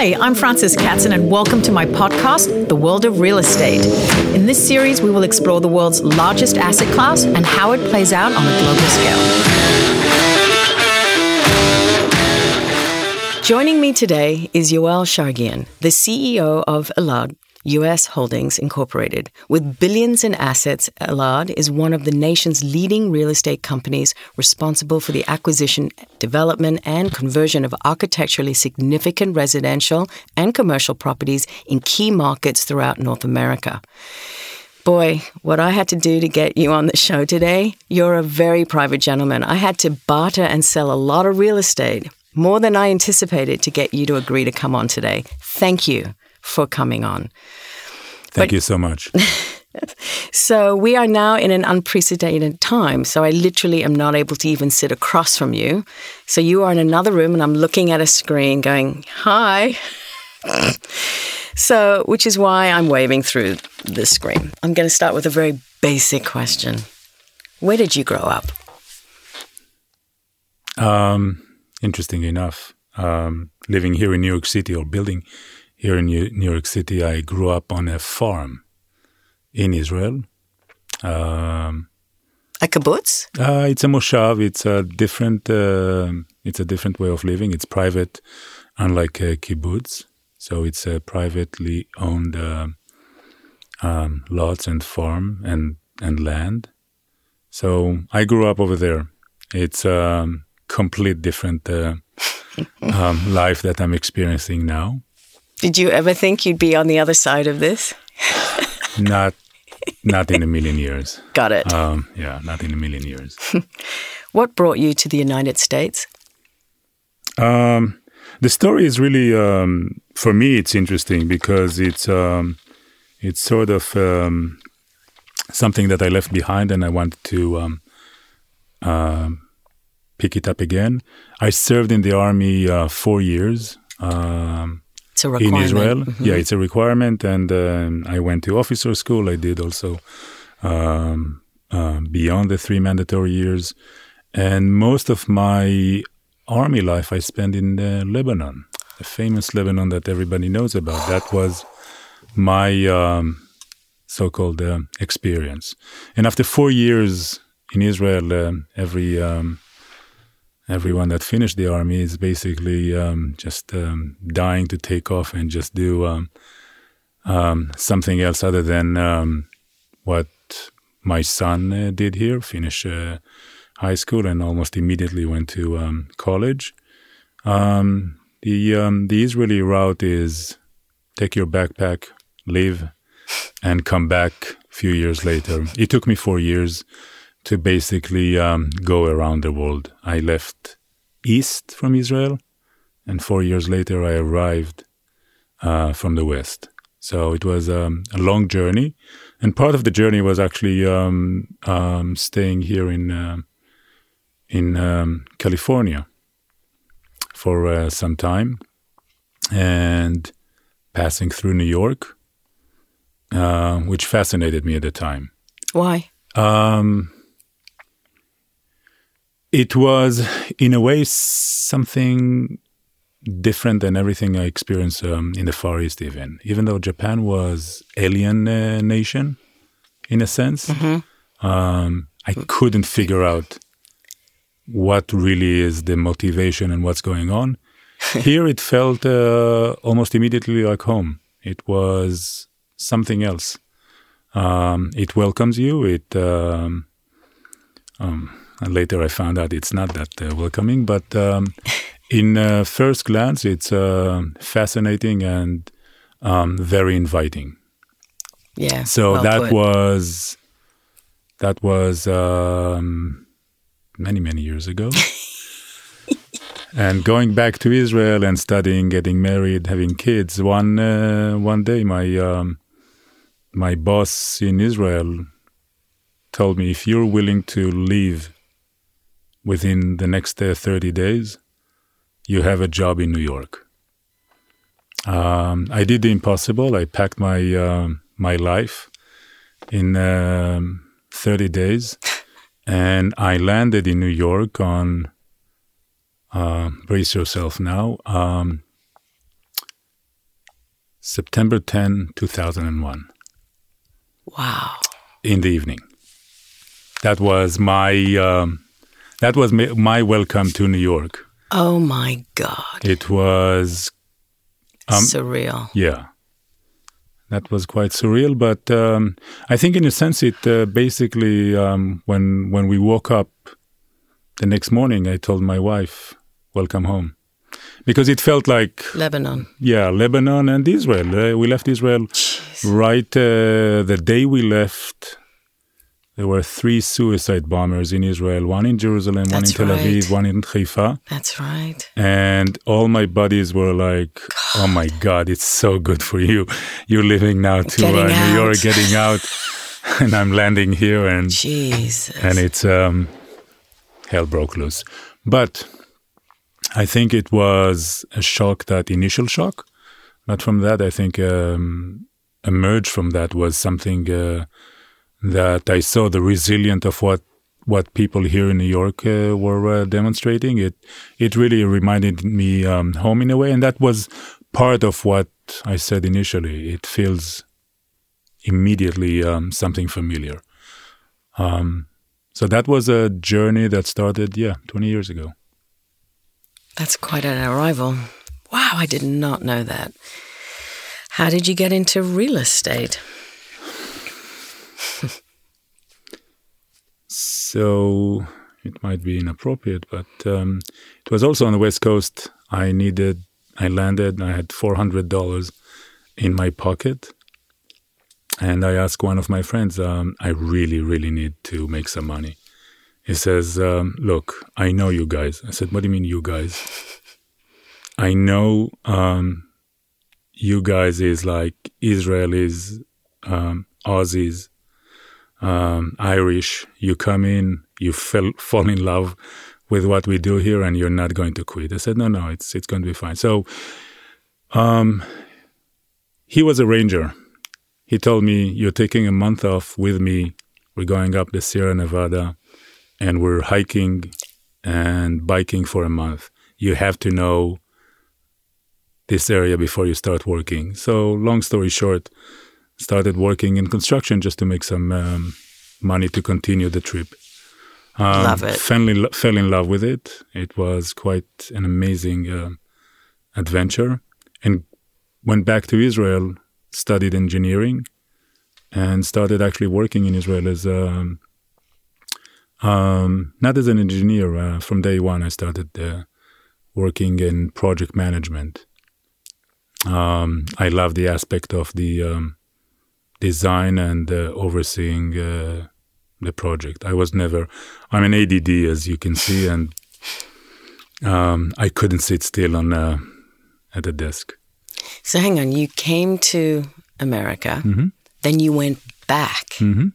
Hi, I'm Frances Katzen, and welcome to my podcast, The World of Real Estate. In this series, we will explore the world's largest asset class and how it plays out on a global scale. Joining me today is Yoel Shargian, the CEO of Elad, U.S. Holdings Incorporated. With billions in assets, Elad is one of the nation's leading real estate companies responsible for the acquisition, development, and conversion of architecturally significant residential and commercial properties in key markets throughout North America. Boy, what I had to do to get you on the show today, you're a very private gentleman. I had to barter and sell a lot of real estate, more than I anticipated to get you to agree to come on today. Thank you for coming on. Thank but, you so much. so we are now in an unprecedented time. So I literally am not able to even sit across from you. So you are in another room and I'm looking at a screen going, hi. so, which is why I'm waving through the screen. I'm going to start with a very basic question. Where did you grow up? Um, interesting enough, um, living here in New York City or building here in New York City, I grew up on a farm in Israel. Um, a kibbutz? Uh, it's a moshav. It's a different. Uh, it's a different way of living. It's private, unlike a kibbutz. So it's a privately owned uh, um, lots and farm and and land. So I grew up over there. It's a um, complete different uh, um, life that I'm experiencing now. Did you ever think you'd be on the other side of this? not, not in a million years. Got it. Um, yeah, not in a million years. what brought you to the United States? Um, the story is really, um, for me, it's interesting because it's um, it's sort of um, something that I left behind, and I wanted to um, uh, pick it up again. I served in the army uh, four years. Um, it's a requirement. In Israel, mm-hmm. yeah, it's a requirement. And um, I went to officer school. I did also um, uh, beyond the three mandatory years. And most of my army life I spent in uh, Lebanon, the famous Lebanon that everybody knows about. That was my um, so-called uh, experience. And after four years in Israel, uh, every um, everyone that finished the army is basically um, just um, dying to take off and just do um, um something else other than um, what my son uh, did here, finish uh, high school and almost immediately went to um, college. the the Israeli route is take your backpack, leave, and come back a few years later. It took me four years to basically um, go around the world. I left east from Israel, and four years later I arrived uh, from the west. So it was um, a long journey, and part of the journey was actually um, um staying here in uh, in um, California for uh, some time, and passing through New York, uh, which fascinated me at the time. Why? Um, it was, in a way, something different than everything I experienced um, in the Far East. Even even though Japan was alien uh, nation, in a sense, mm-hmm. um, I couldn't figure out what really is the motivation and what's going on. Here, it felt uh, almost immediately like home. It was something else. Um, it welcomes you. It um, um and later I found out it's not that uh, welcoming, but um, in uh, first glance, it's uh, fascinating and um, very inviting. Yeah. So well that put. was that was um, many many years ago. and going back to Israel and studying, getting married, having kids. One uh, one day, my um, my boss in Israel told me, if you're willing to leave within the next uh, 30 days, you have a job in New York. Um, I did the impossible. I packed my uh, my life in um, 30 days, and I landed in New York on. Uh, brace yourself now. Um, September 10, 2001. Wow. In the evening. That was my um, that was my welcome to New York. Oh my God! It was um, surreal. Yeah, that was quite surreal. But um, I think, in a sense, it uh, basically um, when when we woke up the next morning, I told my wife, "Welcome home." because it felt like Lebanon. Yeah, Lebanon and Israel. Uh, we left Israel Jeez. right uh, the day we left. There were three suicide bombers in Israel, one in Jerusalem, That's one in Tel Aviv, right. one in Haifa. That's right. And all my buddies were like, god. "Oh my God, it's so good for you. You're living now to uh, New York, getting out, and I'm landing here, and Jesus. and it's um, hell broke loose." But I think it was a shock, that initial shock. But from that, I think um, emerged from that was something uh, that I saw the resilience of what what people here in New York uh, were uh, demonstrating. It it really reminded me um, home in a way, and that was part of what I said initially. It feels immediately um, something familiar. Um, so that was a journey that started, yeah, 20 years ago. That's quite an arrival. Wow, I did not know that. How did you get into real estate? so it might be inappropriate, but um, it was also on the West Coast. I needed, I landed, I had $400 in my pocket. And I asked one of my friends, um, I really, really need to make some money. He says, um, Look, I know you guys. I said, What do you mean, you guys? I know um, you guys is like Israelis, um, Aussies, um, Irish. You come in, you fell, fall in love with what we do here, and you're not going to quit. I said, No, no, it's it's going to be fine. So, um, he was a ranger. He told me, You're taking a month off with me. We're going up the Sierra Nevada and we're hiking and biking for a month. You have to know this area before you start working. So, long story short, started working in construction just to make some um, money to continue the trip. Um, love it. Fell in, fell in love with it. It was quite an amazing uh, adventure. And went back to Israel, studied engineering, and started actually working in Israel as a um, um, not as an engineer. Uh, from day one, I started uh, working in project management. Um, I love the aspect of the um, design and uh, overseeing uh, the project. I was never. I'm an ADD, as you can see, and um, I couldn't sit still on uh, at a desk. So hang on, you came to America, mm-hmm. then you went back. Mm-hmm.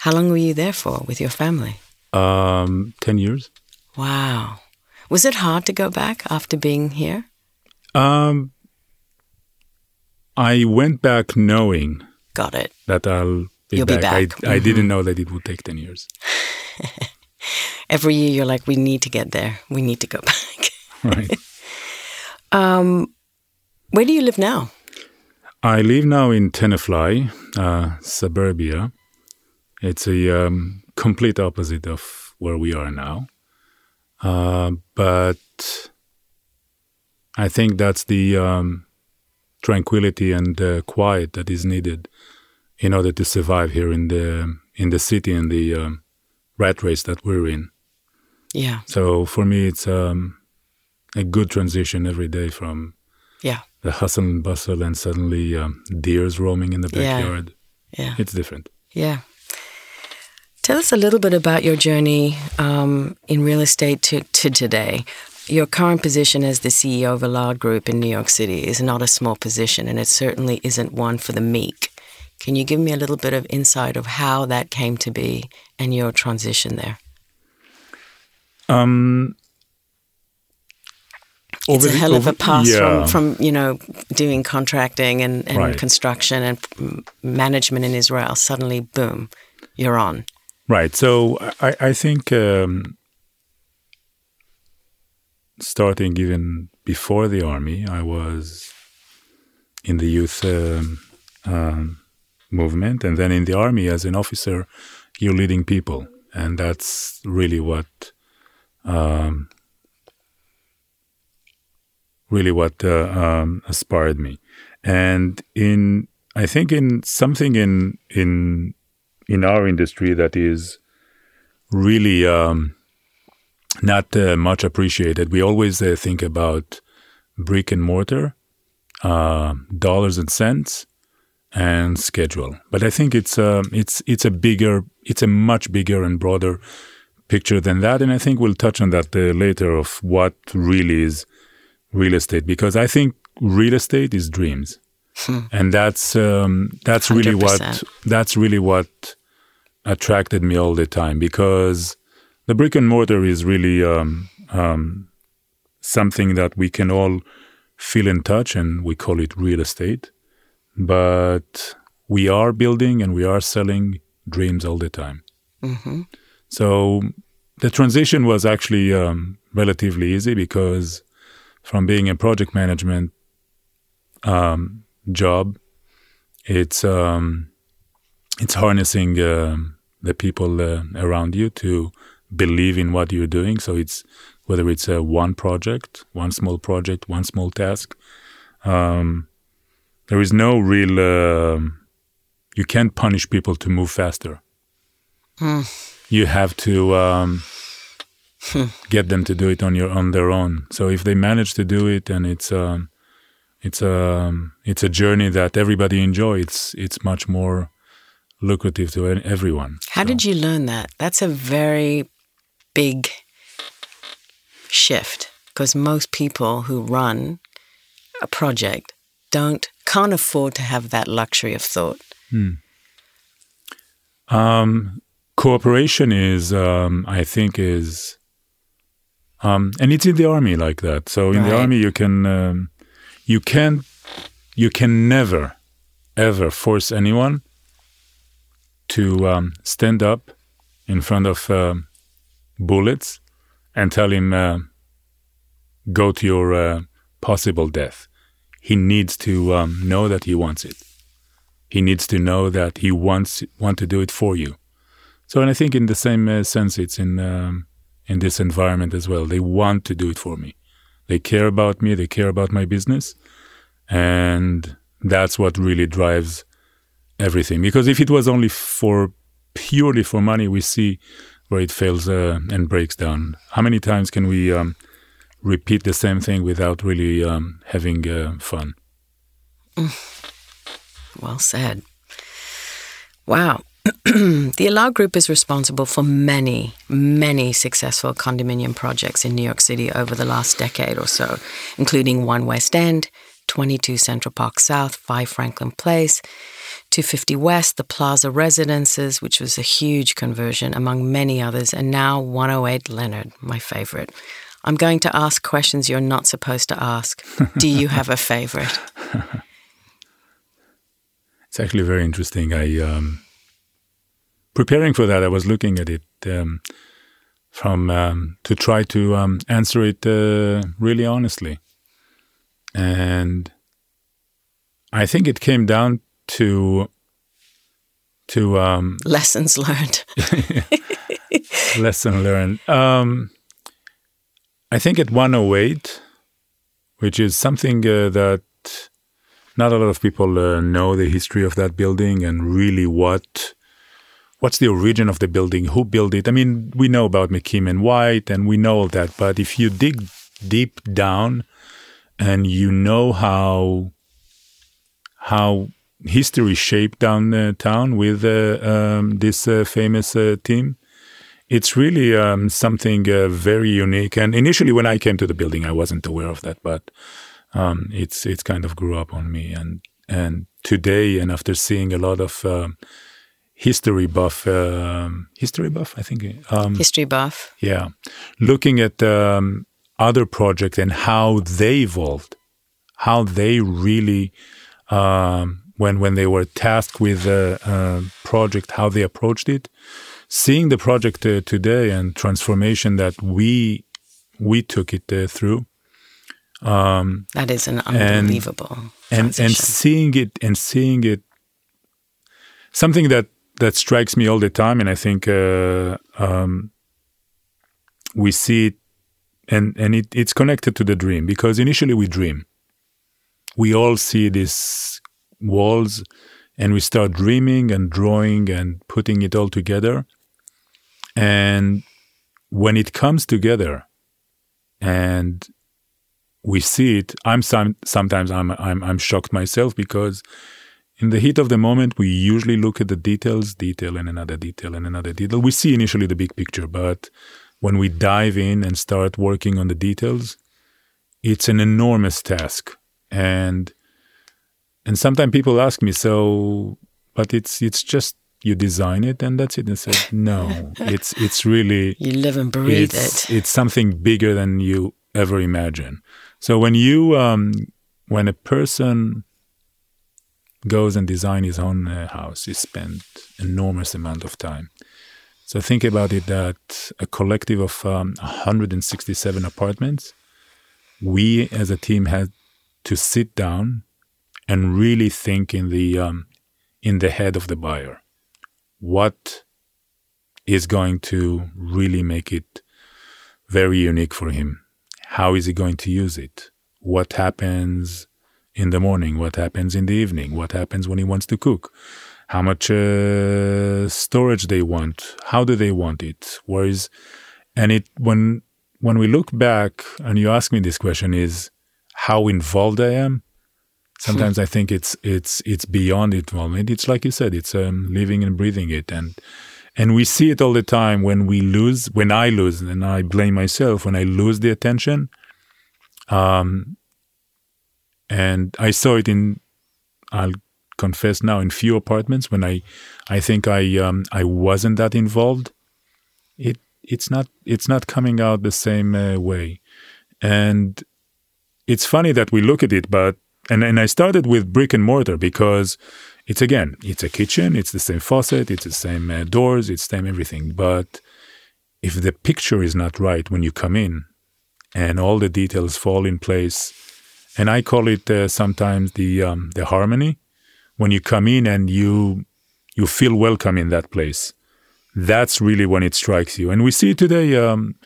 How long were you there for with your family? Um, 10 years. Wow. Was it hard to go back after being here? Um, I went back knowing. Got it. That I'll be You'll back. Be back. I, mm-hmm. I didn't know that it would take 10 years. Every year you're like, we need to get there. We need to go back. right. Um, where do you live now? I live now in Tenafly, uh, suburbia. It's a um, complete opposite of where we are now. Uh, but I think that's the um, tranquility and uh, quiet that is needed in order to survive here in the in the city and the um, rat race that we're in. Yeah. So for me, it's um, a good transition every day from yeah the hustle and bustle and suddenly um, deers roaming in the backyard. Yeah. yeah. It's different. Yeah. Tell us a little bit about your journey um, in real estate to, to today. Your current position as the CEO of Elad Group in New York City is not a small position, and it certainly isn't one for the meek. Can you give me a little bit of insight of how that came to be and your transition there? Um, it's a hell of a pass yeah. from, from you know doing contracting and, and right. construction and management in Israel. Suddenly, boom, you're on. Right. So I, I think um, starting even before the army, I was in the youth um, um, movement, and then in the army as an officer, you're leading people, and that's really what um, really what uh, um, inspired me. And in I think in something in in in our industry that is really um, not uh, much appreciated. We always uh, think about brick and mortar, uh, dollars and cents, and schedule. But I think it's a uh, it's it's a bigger, it's a much bigger and broader picture than that. And I think we'll touch on that uh, later of what really is real estate because I think real estate is dreams. Hmm. And that's um, that's 100%. really what that's really what attracted me all the time because the brick and mortar is really um, um, something that we can all feel in touch, and we call it real estate. But we are building and we are selling dreams all the time. Mm-hmm. So the transition was actually um, relatively easy because from being a project management um, job, it's um, it's harnessing uh, the people uh, around you to believe in what you're doing. So it's whether it's a one project, one small project, one small task. Um, there is no real. Uh, you can't punish people to move faster. Mm. You have to um, get them to do it on your on their own. So if they manage to do it, and it's um, it's a um, it's a journey that everybody enjoys. It's it's much more lucrative to everyone. How so. did you learn that? That's a very big shift because most people who run a project don't can't afford to have that luxury of thought. Hmm. Um, cooperation is, um, I think, is, um, and it's in the army like that. So in right. the army, you can, um, you can, you can never, ever force anyone to um, stand up in front of uh, bullets and tell him, uh, go to your uh, possible death. He needs to um, know that he wants it. He needs to know that he wants want to do it for you. So, and I think in the same uh, sense, it's in um, in this environment as well. They want to do it for me. They care about me. They care about my business, and that's what really drives everything. Because if it was only for purely for money, we see where it fails uh, and breaks down. How many times can we um, repeat the same thing without really um, having uh, fun? Well said. Wow. the Elad Group is responsible for many, many successful condominium projects in New York City over the last decade or so, including One West End, 22 Central Park South, 5 Franklin Place, 250 West, the Plaza Residences, which was a huge conversion, among many others, and now 108 Leonard, my favorite. I'm going to ask questions you're not supposed to ask. Do you have a favorite? it's actually very interesting. I um, preparing for that, I was looking at it um, from um, to try to um, answer it uh, really honestly, and I think it came down to to um, lessons learned. lesson learned. Um, I think at 108, which is something uh, that not a lot of people uh, know the history of that building and really what what's the origin of the building, who built it. I mean, we know about McKim and White, and we know all that. But if you dig deep down and you know how how history shaped downtown with uh, um, this uh, famous uh, team. It's really um, something uh, very unique. And initially, when I came to the building, I wasn't aware of that, but um, it's it's kind of grew up on me. And and today, and after seeing a lot of um, history buff, um, history buff, I think um, history buff, yeah, looking at other projects and how they evolved, how they really um, when when they were tasked with a, a project, how they approached it. Seeing the project uh, today and transformation that we we took it uh, through, Um, that is an unbelievable and and seeing it and seeing it something that that strikes me all the time, and I think uh, um, we see it, and and it, it's connected to the dream because initially we dream. We all see these walls, and we start dreaming and drawing and putting it all together. And when it comes together, and we see it, I'm some, sometimes I'm, I'm I'm shocked myself because in the heat of the moment, we usually look at the details, detail and another detail and another detail. We see initially the big picture, but when we dive in and start working on the details, it's an enormous task. And and sometimes people ask me, so but it's it's just you design it and that's it. And said, no, it's it's really you live and breathe it's, it. It's something bigger than you ever imagine. So when you um, when a person goes and design his own uh, house. He spent enormous amount of time. So think about it that a collective of um, 167 apartments, we as a team had to sit down and really think in the um, in the head of the buyer. What is going to really make it very unique for him? How is he going to use it? What happens in the morning, what happens in the evening, what happens when he wants to cook, how much uh, storage they want, how do they want it, where is, and it when when we look back and you ask me this question is how involved I am. Sometimes I think it's it's it's beyond it involvement. It's like you said, it's um, living and breathing it, and and we see it all the time when we lose, when I lose, and I blame myself when I lose the attention. Um, and I saw it in I'll confess now in few apartments when I I think I um, I wasn't that involved. It it's not it's not coming out the same uh, way, and it's funny that we look at it, but and and I started with brick and mortar because it's again it's a kitchen, it's the same faucet, it's the same uh, doors, it's the same everything, but if the picture is not right when you come in and all the details fall in place and I call it uh, sometimes the um, the harmony. When you come in and you you feel welcome in that place, that's really when it strikes you. And we see today. Um,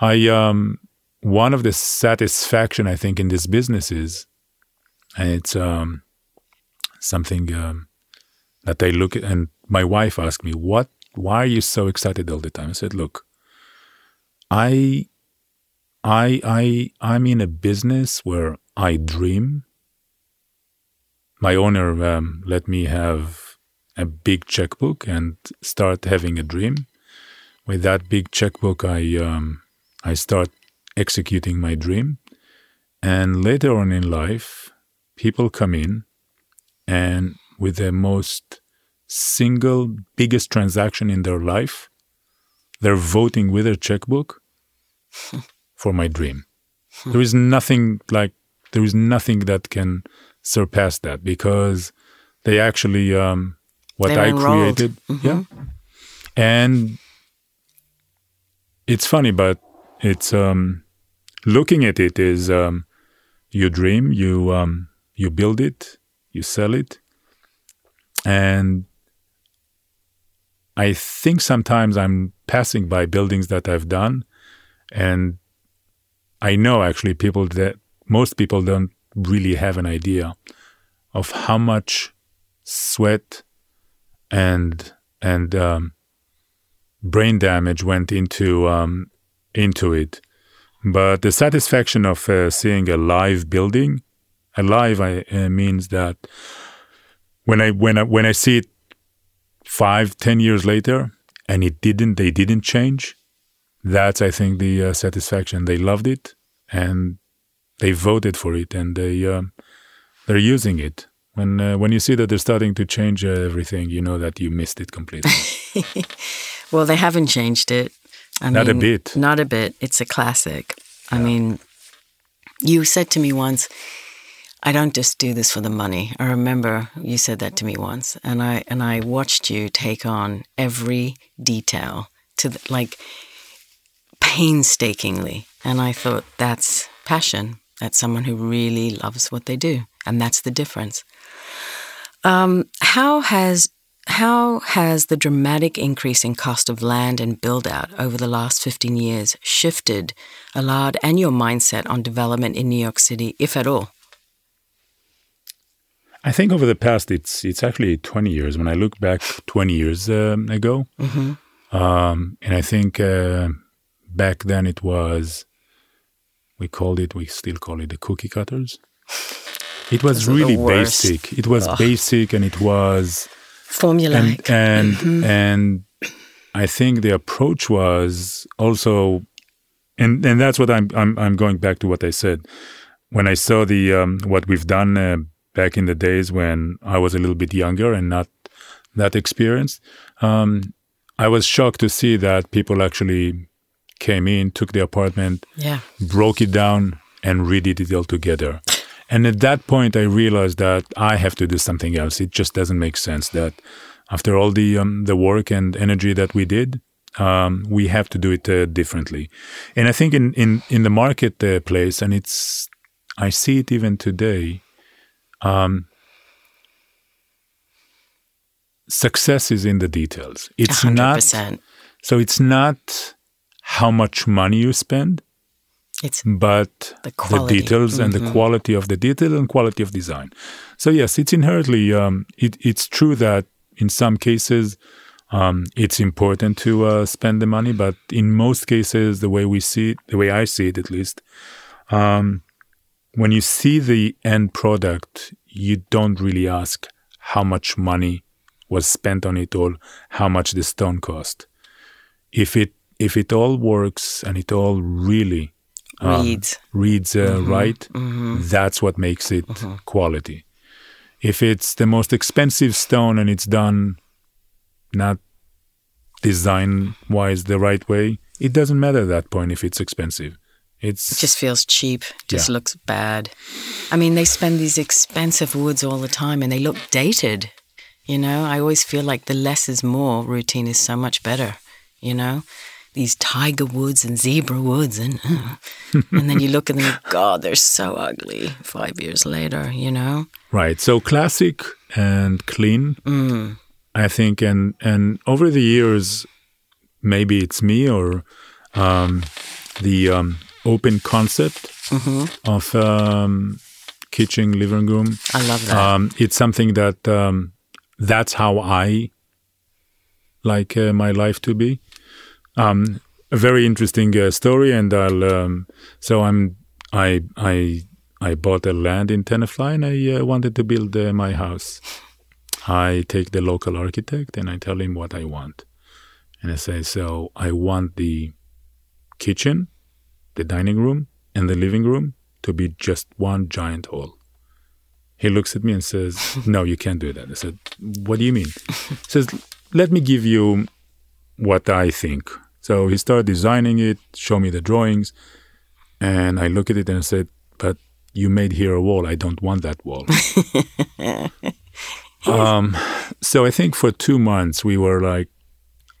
I um, one of the satisfaction I think in this business is, it's um, something um, that I look at. And my wife asked me, "What? Why are you so excited all the time?" I said, "Look, I I I I'm in a business where I dream. My owner um, let me have a big checkbook and start having a dream. With that big checkbook, I um, I start executing my dream. And later on in life, people come in and with the most single biggest transaction in their life, they're voting with their checkbook for my dream. there is nothing like there is nothing that can surpass that because they actually um, what They're I enrolled. created, Mhm. yeah. And it's funny, but it's um, looking at it is um, you dream, you um, you build it, you sell it, and I think sometimes I'm passing by buildings that I've done, and I know actually people that most people don't really have an idea of how much sweat and and um, brain damage went into um, into it. But the satisfaction of uh, seeing a live building, alive I, uh, means that when I when I when I see it five ten years later and it didn't they didn't change, that's I think the uh, satisfaction. They loved it and they voted for it and they um, they're using it. When uh, when you see that they're starting to change uh, everything, you know that you missed it completely. Well, they haven't changed it. I Not a bit. Not a bit. It's a classic. I mean, you said to me once, "I don't just do this for the money." I remember you said that to me once, and I and I watched you take on every detail to the, like painstakingly, and I thought that's passion. That's someone who really loves what they do, and that's the difference. Um, how has how has the dramatic increase in cost of land and build out over the last 15 years shifted Elad and your mindset on development in New York City, if at all? I think over the past, it's it's actually 20 years. When I look back 20 years uh, ago, mm-hmm. um, and I think uh, back then it was, we called it, we still call it the cookie cutters. It was really basic. It was Ugh. basic, and it was formulaic. And and, mm-hmm. and I think the approach was also, and and that's what I'm I'm I'm going back to what I said when I saw the um, what we've done uh, back in the days when I was a little bit younger and not that experienced. Um, I was shocked to see that people actually came in, took the apartment, yeah. broke it down, and redid it all together. And at that point, I realized that I have to do something else. It just doesn't make sense that after all the um, the work and energy that we did, um, we have to do it uh, differently. And I think in in in the marketplace, uh, and it's I see it even today. Um, success is in the details. It's 100%. not so. It's not how much money you spend it's but the, the details mm-hmm. and the mm-hmm. quality of the detail and quality of design. So yes, it's inherently um, it, it's true that in some cases um, it's important to uh, spend the money, but in most cases, the way we see it, the way I see it at least, um, when you see the end product, you don't really ask how much money was spent on it all, how much the stone cost. If it if it all works and it all really um, reads reads uh, mm-hmm. right, mm-hmm. that's what makes it mm-hmm. quality. If it's the most expensive stone and it's done not design wise the right way, it doesn't matter at that point if it's expensive. It's it just feels cheap, just yeah. looks bad. I mean, they spend these expensive woods all the time and they look dated. You know, I always feel like the less is more routine is so much better, you know? these tiger woods and zebra woods and uh, and then you look at them god they're so ugly five years later you know right so classic and clean mm. i think and and over the years maybe it's me or um, the um, open concept mm-hmm. of um, kitchen living room i love that um, it's something that um, that's how i like uh, my life to be um, a very interesting uh, story, and I'll. Um, so I'm. I I I bought a land in Tenafly, and I uh, wanted to build uh, my house. I take the local architect, and I tell him what I want, and I say, so I want the kitchen, the dining room, and the living room to be just one giant hall. He looks at me and says, "No, you can't do that." I said, "What do you mean?" He says, "Let me give you what I think." So he started designing it, show me the drawings, and I look at it and I said, "But you made here a wall. I don't want that wall." um, so I think for two months we were like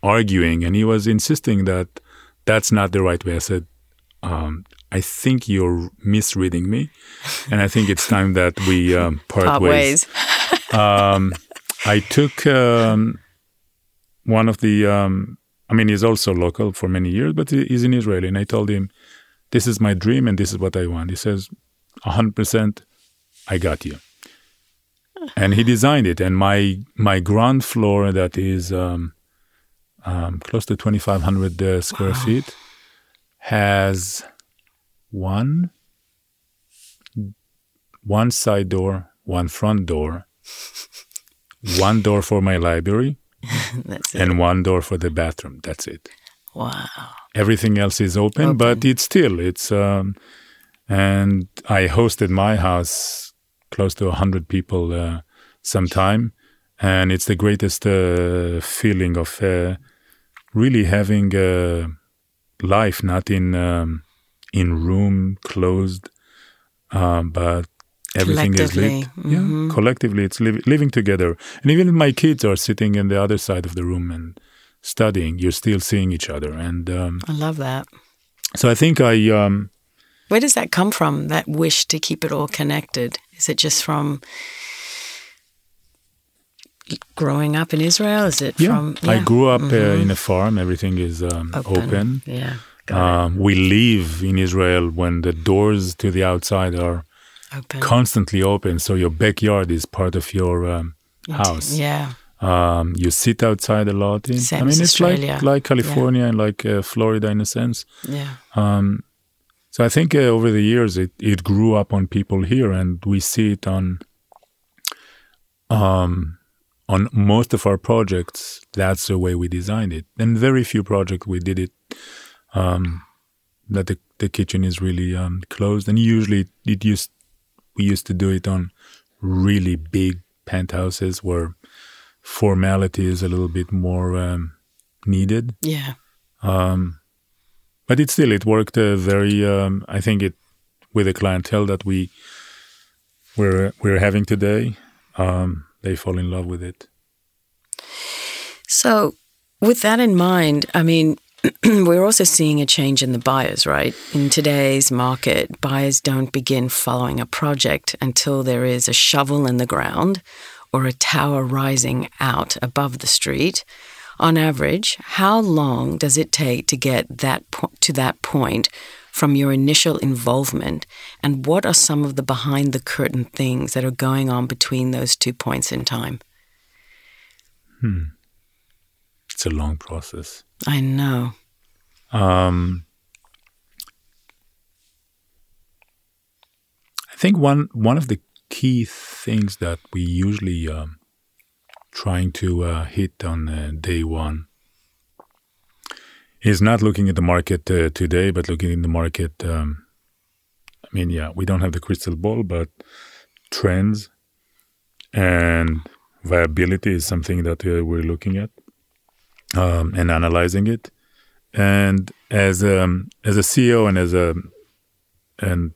arguing, and he was insisting that that's not the right way. I said, um, "I think you're misreading me, and I think it's time that we um, part, part, ways." ways. Um, I took um, one of the um, I mean, he's also local for many years, but he's in Israel. And I told him, this is my dream and this is what I want. He says, 100%, I got you. and he designed it. And my my ground floor, that is um, um, close to 2,500 uh, square wow. feet, has one one side door, one front door, one door for my library, and one door for the bathroom. That's it. Wow. Everything else is open, open. but it's still it's um, and I hosted my house close to hundred people uh, sometime, and it's the greatest uh, feeling of uh, really having a life not in um, in room closed, um, but everything is lit. Mm-hmm. Yeah, collectively, it's li- living together. And even if my kids are sitting in the other side of the room and studying, you're still seeing each other. And um, I love that. So I think I, um, Where does that come from? That wish to keep it all connected? Is it just from growing up in Israel? Is it yeah. from? I grew up uh, in a farm. Everything is um, Open. open. Yeah. Um, we live in Israel when the doors to the outside are Open. constantly open, so your backyard is part of your um, house. Yeah. Um, you sit outside a lot. In, Same I mean, it's like like California and like uh, Florida in a sense. Yeah. Um, so I think uh, over the years it, it grew up on people here, and we see it on um, on most of our projects. That's the way we designed it. And very few projects we did it um, that the, the kitchen is really um, closed. And usually it used we used to do it on really big penthouses where formality is a little bit more um, needed Yeah. um, but it still it worked uh, very. Um, I think it with the clientele that we we're we're having today. Um, they fall in love with it. So, with that in mind, I mean, we're also seeing a change in the buyers, right? In today's market, buyers don't begin following a project until there is a shovel in the ground or a tower rising out above the street. On average, how long does it take to get that po- to that point from your initial involvement, and what are some of the behind the curtain things that are going on between those two points in time? It's a long process. I know. Um, I think one one of the key things that we usually um, trying to uh, hit on uh, day one is not looking at the market uh, today, but looking in the market. Um, I mean, yeah, we don't have the crystal ball, but trends and viability is something that uh, we're looking at um, and analyzing it. And as um, as a CEO and as a and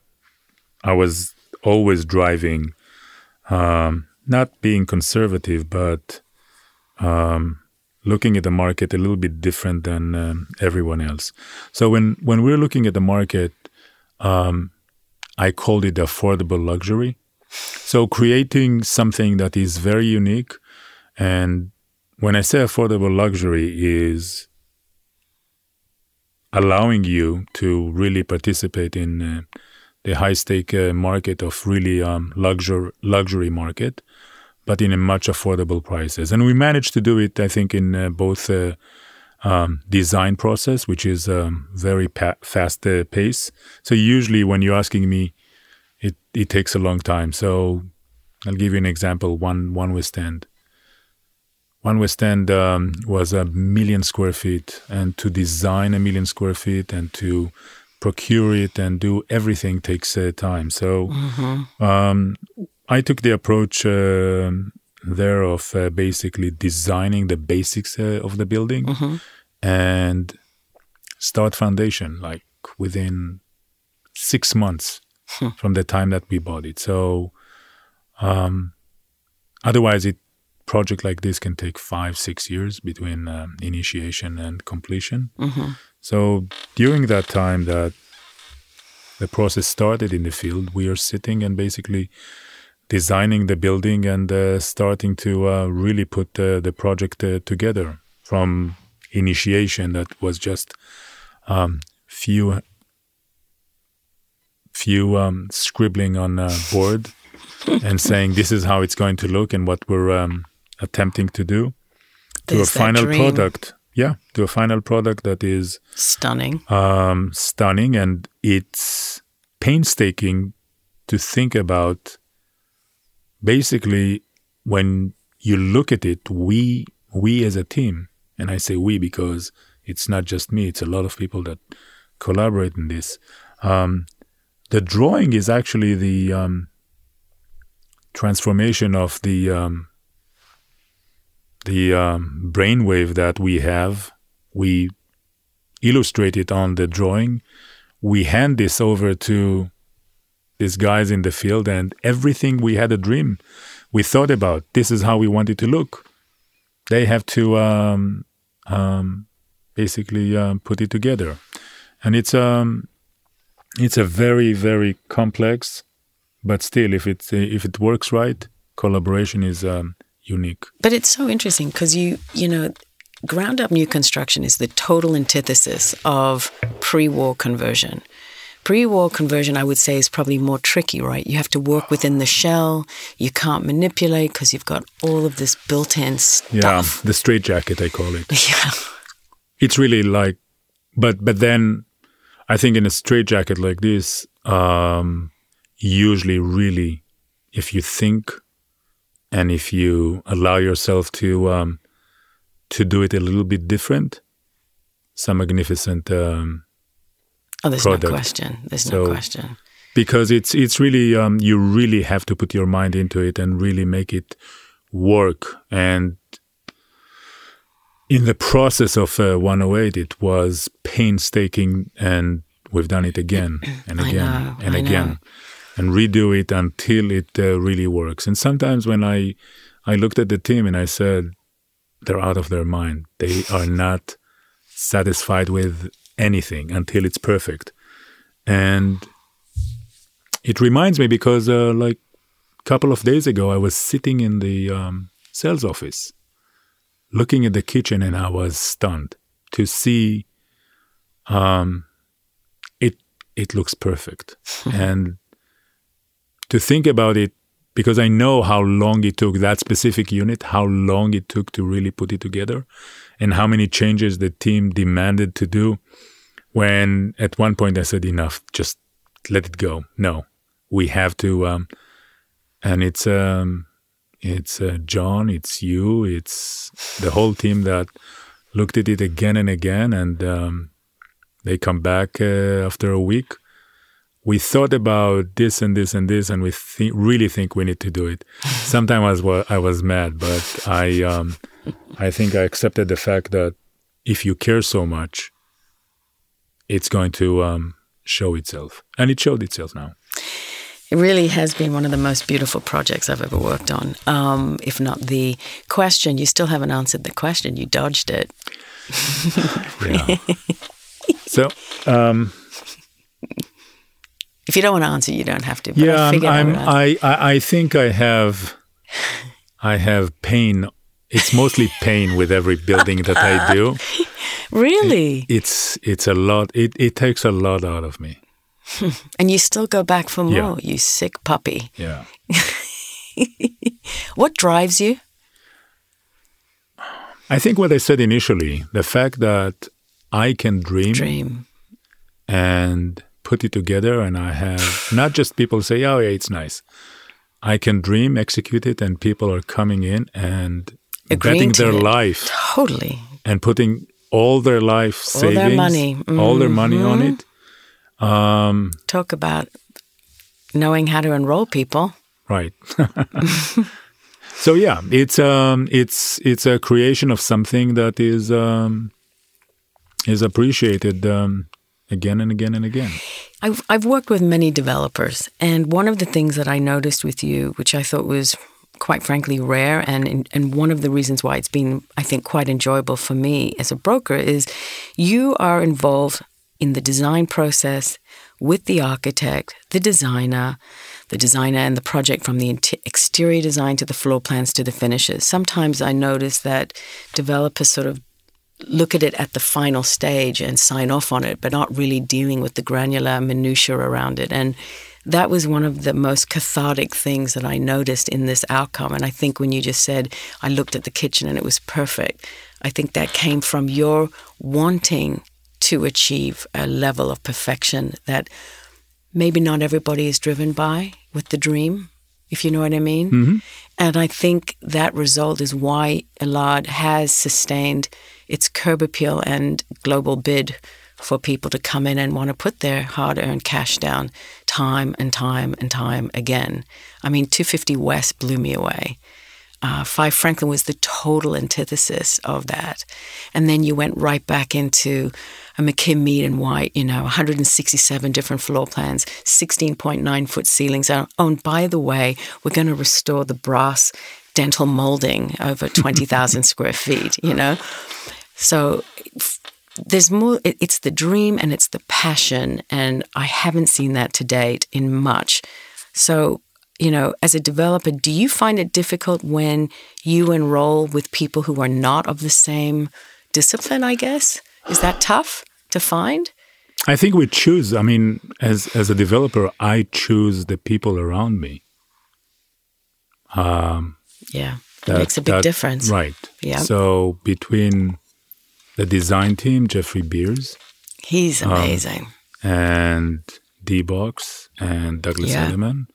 I was always driving, um, not being conservative, but um, looking at the market a little bit different than um, everyone else. So when when we're looking at the market, um, I called it affordable luxury. So creating something that is very unique, and when I say affordable luxury, is allowing you to really participate in uh, the high stake uh, market of really um, luxury luxury market, but in a much affordable prices. And we managed to do it, I think, in uh, both uh, um, design process, which is um, very pa- fast uh, pace. So usually, when you're asking me, it it takes a long time. So I'll give you an example. One one West End. One West End um, was a million square feet, and to design a million square feet and to procure it and do everything takes uh, time. So um, I took the approach uh, there of uh, basically designing the basics uh, of the building and start foundation like within six months from the time that we bought it. So um, otherwise, it project like this can take five six years between um, initiation and completion. So during that time that the process started in the field, we are sitting and basically designing the building and uh, starting to uh, really put uh, the project uh, together from initiation that was just um, few few um, scribbling on a board and saying this is how it's going to look and what we're um, attempting to do. To There's a final product. Yeah to a final product that is Stunning. um, stunning and it's painstaking to think about basically when you look at it we we as a team and i say we because it's not just me it's a lot of people that collaborate in this um, the drawing is actually the um, transformation of the um, the um, brainwave that we have we illustrate it on the drawing. We hand this over to these guys in the field, and everything we had a dream, we thought about. This is how we want it to look. They have to um, um, basically um, put it together, and it's um, it's a very very complex, but still, if it if it works right, collaboration is um, unique. But it's so interesting because you you know ground up new construction is the total antithesis of pre war conversion. Pre war conversion, I would say, is probably more tricky, right? You have to work within the shell. You can't manipulate because you've got all of this built in stuff. Yeah, the straitjacket, I call it. Yeah. It's really like, but but then I think in a straitjacket like this, um, usually really, if you think and if you allow yourself to um, to do it a little bit different, some magnificent. Um, oh, there's product. no question. There's So- no question. because it's it's really um, you really have to put your mind into it and really make it work. And in the process of uh, 108, it was painstaking, and we've done it again and again know, and I again, know. and redo it until it uh, really works. And sometimes when I I looked at the team and I said, they're out of their mind. They are not satisfied with anything until it's perfect. And it reminds me because, uh, like a couple of days ago, I was sitting in the um, sales office looking at the kitchen and I was stunned to see um, it, it looks perfect. and to think about it, because I know how long it took that specific unit, how long it took to really put it together, and how many changes the team demanded to do. When at one point I said, enough, just let it go. No, we have to. Um, and it's um, it's uh, John, it's you, it's the whole team that looked at it again and again, and um, they come back uh, after a week. We thought about this and this and this, and we thi- really think we need to do it. Sometimes I was wa- I was mad, but I um, I think I accepted the fact that if you care so much, it's going to um, show itself, and it showed itself now. It really has been one of the most beautiful projects I've ever worked on. Um, if not the question, you still haven't answered the question. You dodged it. Yeah. so um, If you don't want to answer, you don't have to. Yeah, I I'm, I I'm. I, I I think I have I have pain. It's mostly pain with every building that I do. really? It's it's a lot. It it takes a lot out of me. and you still go back for more, Yeah. you sick puppy. Yeah. What drives you? I think what I said initially, the fact that I can dream, Dream. and put it together, and I have not just people say, "Oh, yeah, it's nice." I can dream, execute it, and people are coming in and Agreeing betting their it. life Totally. and putting all their life All savings, their money. all their money on Mhm. it. Um, Talk about knowing how to enroll people. right. so yeah, it's um, it's it's a creation of something that is um, is appreciated um, again and again and again. I've, I've worked with many developers, and one of the things that I noticed with you, which I thought was quite frankly rare, and, and one of the reasons why it's been, I think, quite enjoyable for me as a broker, is you are involved in the design process with the architect, the designer, the designer and the project from the exterior design to the floor plans to the finishes. Sometimes I notice that developers sort of look at it at the final stage and sign off on it, but not really dealing with the granular minutiae around it. And that was one of the most cathartic things that I noticed in this outcome. And I think when you just said, I looked at the kitchen and it was perfect, I think that came from your wanting to achieve a level of perfection that maybe not everybody is driven by with the dream, if you know what I mean. Mm-hmm. And I think that result is why Elad has sustained its curb appeal and global bid for people to come in and want to put their hard earned cash down time and time and time again. I mean, 250 West blew me away. Uh, Five Franklin was the total antithesis of that. And then you went right back into a McKim Mead and White, you know, 167 different floor plans, 16.9 foot ceilings. Oh, and by the way, we're going to restore the brass dental molding over 20,000 square feet, you know? So there's more it, it's the dream and it's the passion and i haven't seen that to date in much so you know as a developer do you find it difficult when you enroll with people who are not of the same discipline i guess is that tough to find i think we choose i mean as as a developer i choose the people around me um yeah that, makes a big that, difference right yeah so between the design team, Jeffrey Beers. He's um, amazing. Um, and D Box and Douglas yeah. Elliman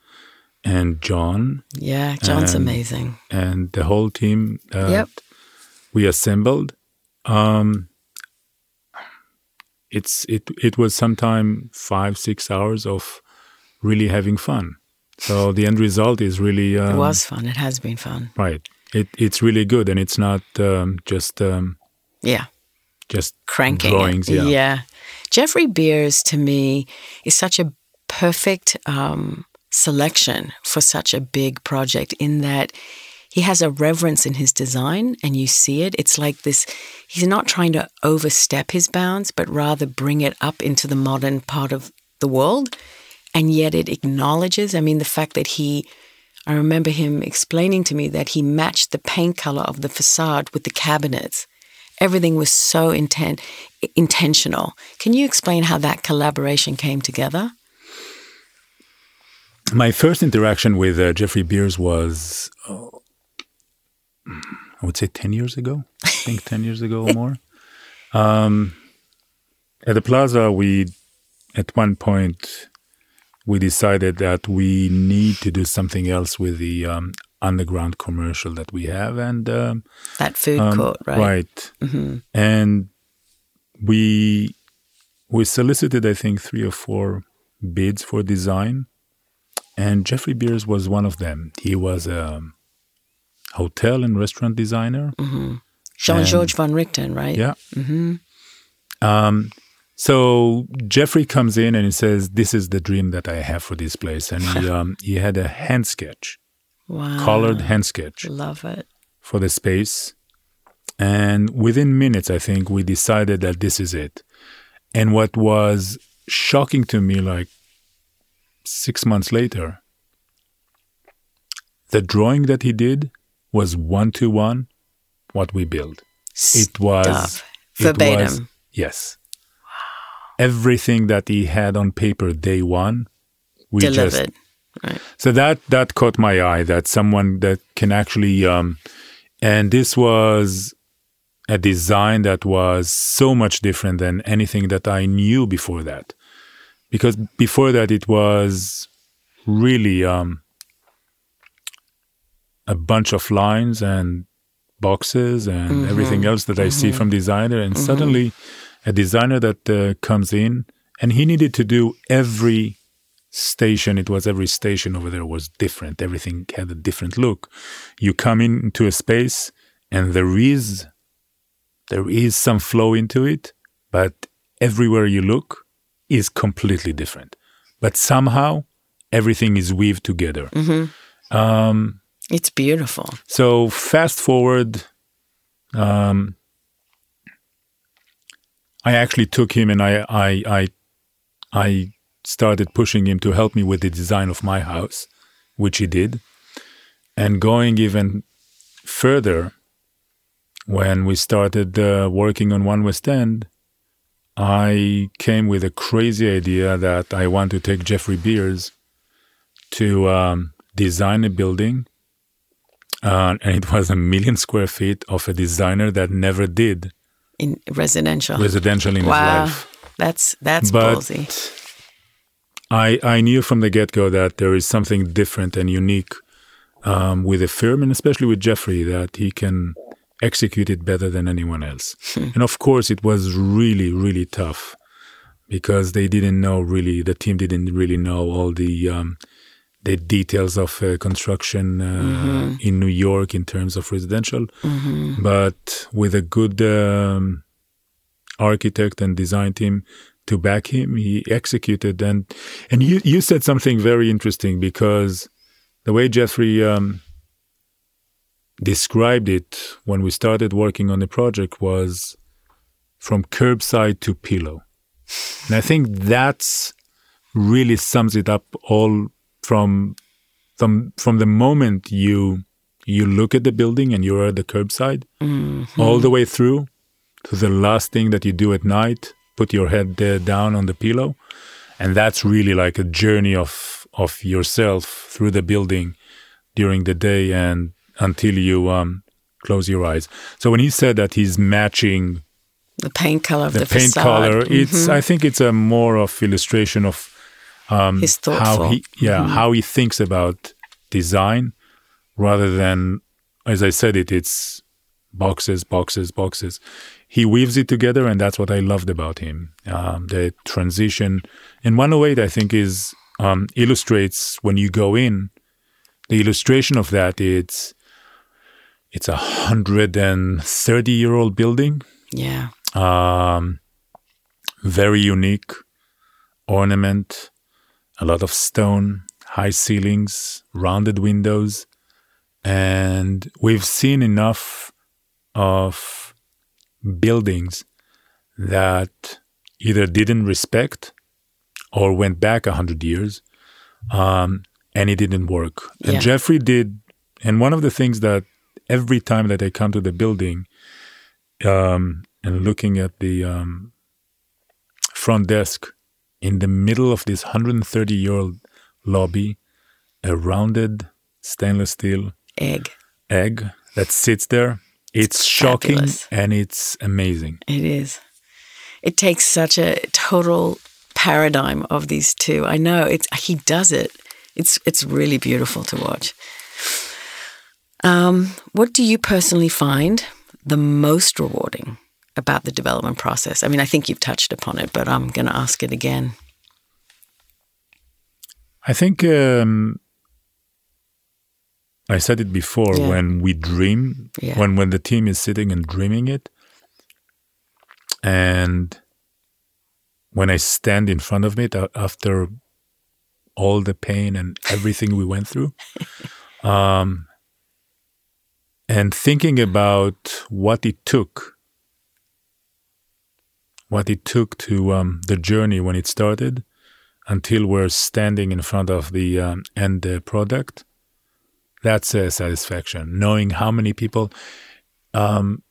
and John. Yeah, John's and, amazing. And the whole team that yep. we assembled. Um, it's it it was sometime five six hours of really having fun. So the end result is really um, it was fun. It has been fun. Right. It it's really good, and it's not um, just um, yeah just cranking drawings. Yeah. yeah. Jeffrey Beers to me is such a perfect um, selection for such a big project in that he has a reverence in his design and you see it. It's like this, he's not trying to overstep his bounds, but rather bring it up into the modern part of the world. And yet it acknowledges, I mean, the fact that he, I remember him explaining to me that he matched the paint color of the facade with the cabinets everything was so intent, intentional. Can you explain how that collaboration came together? My first interaction with uh, Jeffrey Beers was, oh, I would say, 10 years ago. I think 10 years ago or more. Um, at the plaza, we, at one point, we decided that we need to do something else with the um, underground commercial that we have, and um, that food um, court, right? Right. Mm-hmm. And we we solicited, I think, three or four bids for design, and Jeffrey Beers was one of them. He was a hotel and restaurant designer. Mm-hmm. Jean Georges Vongerichten, right? Yeah. Mm-hmm. Um, so Jeffrey comes in and he says, "This is the dream that I have for this place," and he um, he had a hand sketch Wow. Colored hand sketch. Love it. For the space. And within minutes, I think we decided that this is it. And what was shocking to me, like six months later, the drawing that he did was one to one what we built. It was verbatim. It was, yes. Everything that he had on paper day one, we Delivered. just Right. So that that caught my eye. That someone that can actually, um, and this was a design that was so much different than anything that I knew before that, because before that it was really um, a bunch of lines and boxes and mm-hmm. everything else that mm-hmm. I see mm-hmm. from designer, and mm-hmm. suddenly a designer that uh, comes in and he needed to do every station it was every station over there was different everything had a different look you come into a space and there is there is some flow into it but everywhere you look is completely different but somehow everything is weaved together mm-hmm. um, it's beautiful so fast forward um, i actually took him and i i i, I started pushing him to help me with the design of my house, which he did. And going even further, when we started uh, working on One West End, I came with a crazy idea that I want to take Jeffrey Beers to um, design a building. Uh, and it was a million square feet of a designer that never did in residential residential in wow. his life. That's that's but ballsy. I, I knew from the get go that there is something different and unique um, with the firm, and especially with Jeffrey, that he can execute it better than anyone else. Hmm. and of course, it was really, really tough because they didn't know really, the team didn't really know all the um, the details of uh, construction uh, mm-hmm. in New York in terms of residential. Mm-hmm. But with a good um, architect and design team, to back him. He executed, and and you you said something very interesting because the way Jeffrey um, described it when we started working on the project was from curbside to pillow. And I think that's really sums it up all from from from the moment you you look at the building and you're at the curbside Mm-hmm. all the way through to the last thing that you do at night put your head uh, down on the pillow and that's really like a journey of of yourself through the building during the day and until you um, close your eyes. So when he said that he's matching The paint color of the, the, paint facade. color it's Mhm. i think it's a more of illustration of um, His how he yeah how he thinks about design rather than as i said it it's boxes boxes boxes. He weaves it together and that's what i loved about him. Um, the transition. In one way i think is um, illustrates when you go in the illustration of that it's it's a hundred and thirty year old building yeah. um, very unique ornament, a lot of stone, high ceilings, rounded windows, and we've seen enough of buildings that either didn't respect or went back a hundred years, um, and it didn't work. Yeah. And Jeffrey did, and one of the things that every time that I come to the building, um, and looking at the um, front desk in the middle of this 130 year old lobby, a rounded stainless steel Egg. egg that sits there. It's, shocking fabulous. and it's amazing. It is. It takes such a total paradigm of these two. I know it's he does it. It's it's really beautiful to watch. Um, what do you personally find the most rewarding about the development process? I mean, I think you've touched upon it, but I'm going to ask it again. I think um, I said it before Yeah. when we dream, Yeah. when when the team is sitting and dreaming it, and when I stand in front of it after all the pain and everything we went through, um, and thinking about what it took, what it took to um, the journey when it started until we're standing in front of the um, end uh, product. That's a satisfaction. Knowing how many people. Um,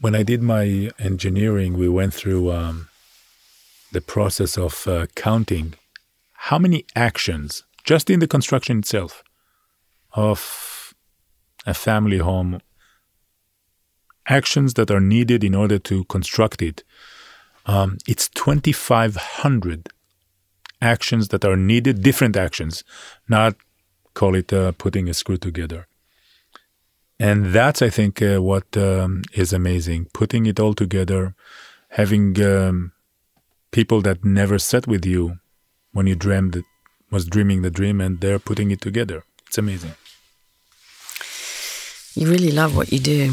when I did my engineering, we went through um, the process of uh, counting how many actions just in the construction itself of a family home. Actions that are needed in order to construct it. Um, it's 2500 actions that are needed different actions not call it uh, putting a screw together. And that's i think uh, what um, is amazing. Putting it all together having um, people that never sat with you when you dreamed was dreaming the dream and they're putting it together. It's amazing You really love what you do.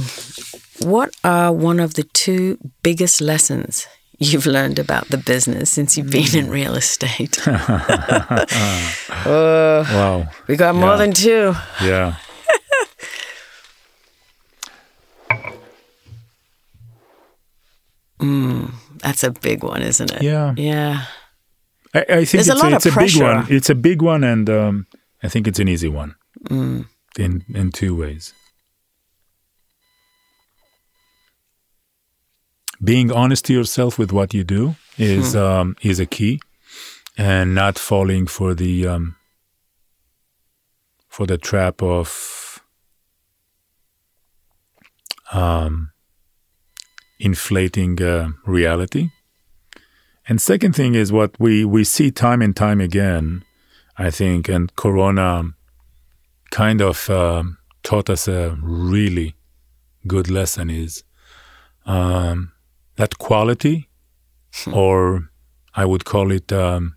What are one of the two biggest lessons you've learned about the business since you've been in real estate? Uh, wow we got more Yeah. than two. yeah That's a big one, isn't it? Yeah. Yeah. I, I think There's a it's, lot of it's a big one. It's a big one, and um, I think it's an easy one Mm. in in two ways. Being honest to yourself with what you do is um, is a key, and not falling for the um, for the trap of um, inflating uh, reality. And second thing is what we, we see time and time again, I think, and Corona kind of um, taught us a really good lesson is um, that quality, or I would call it um,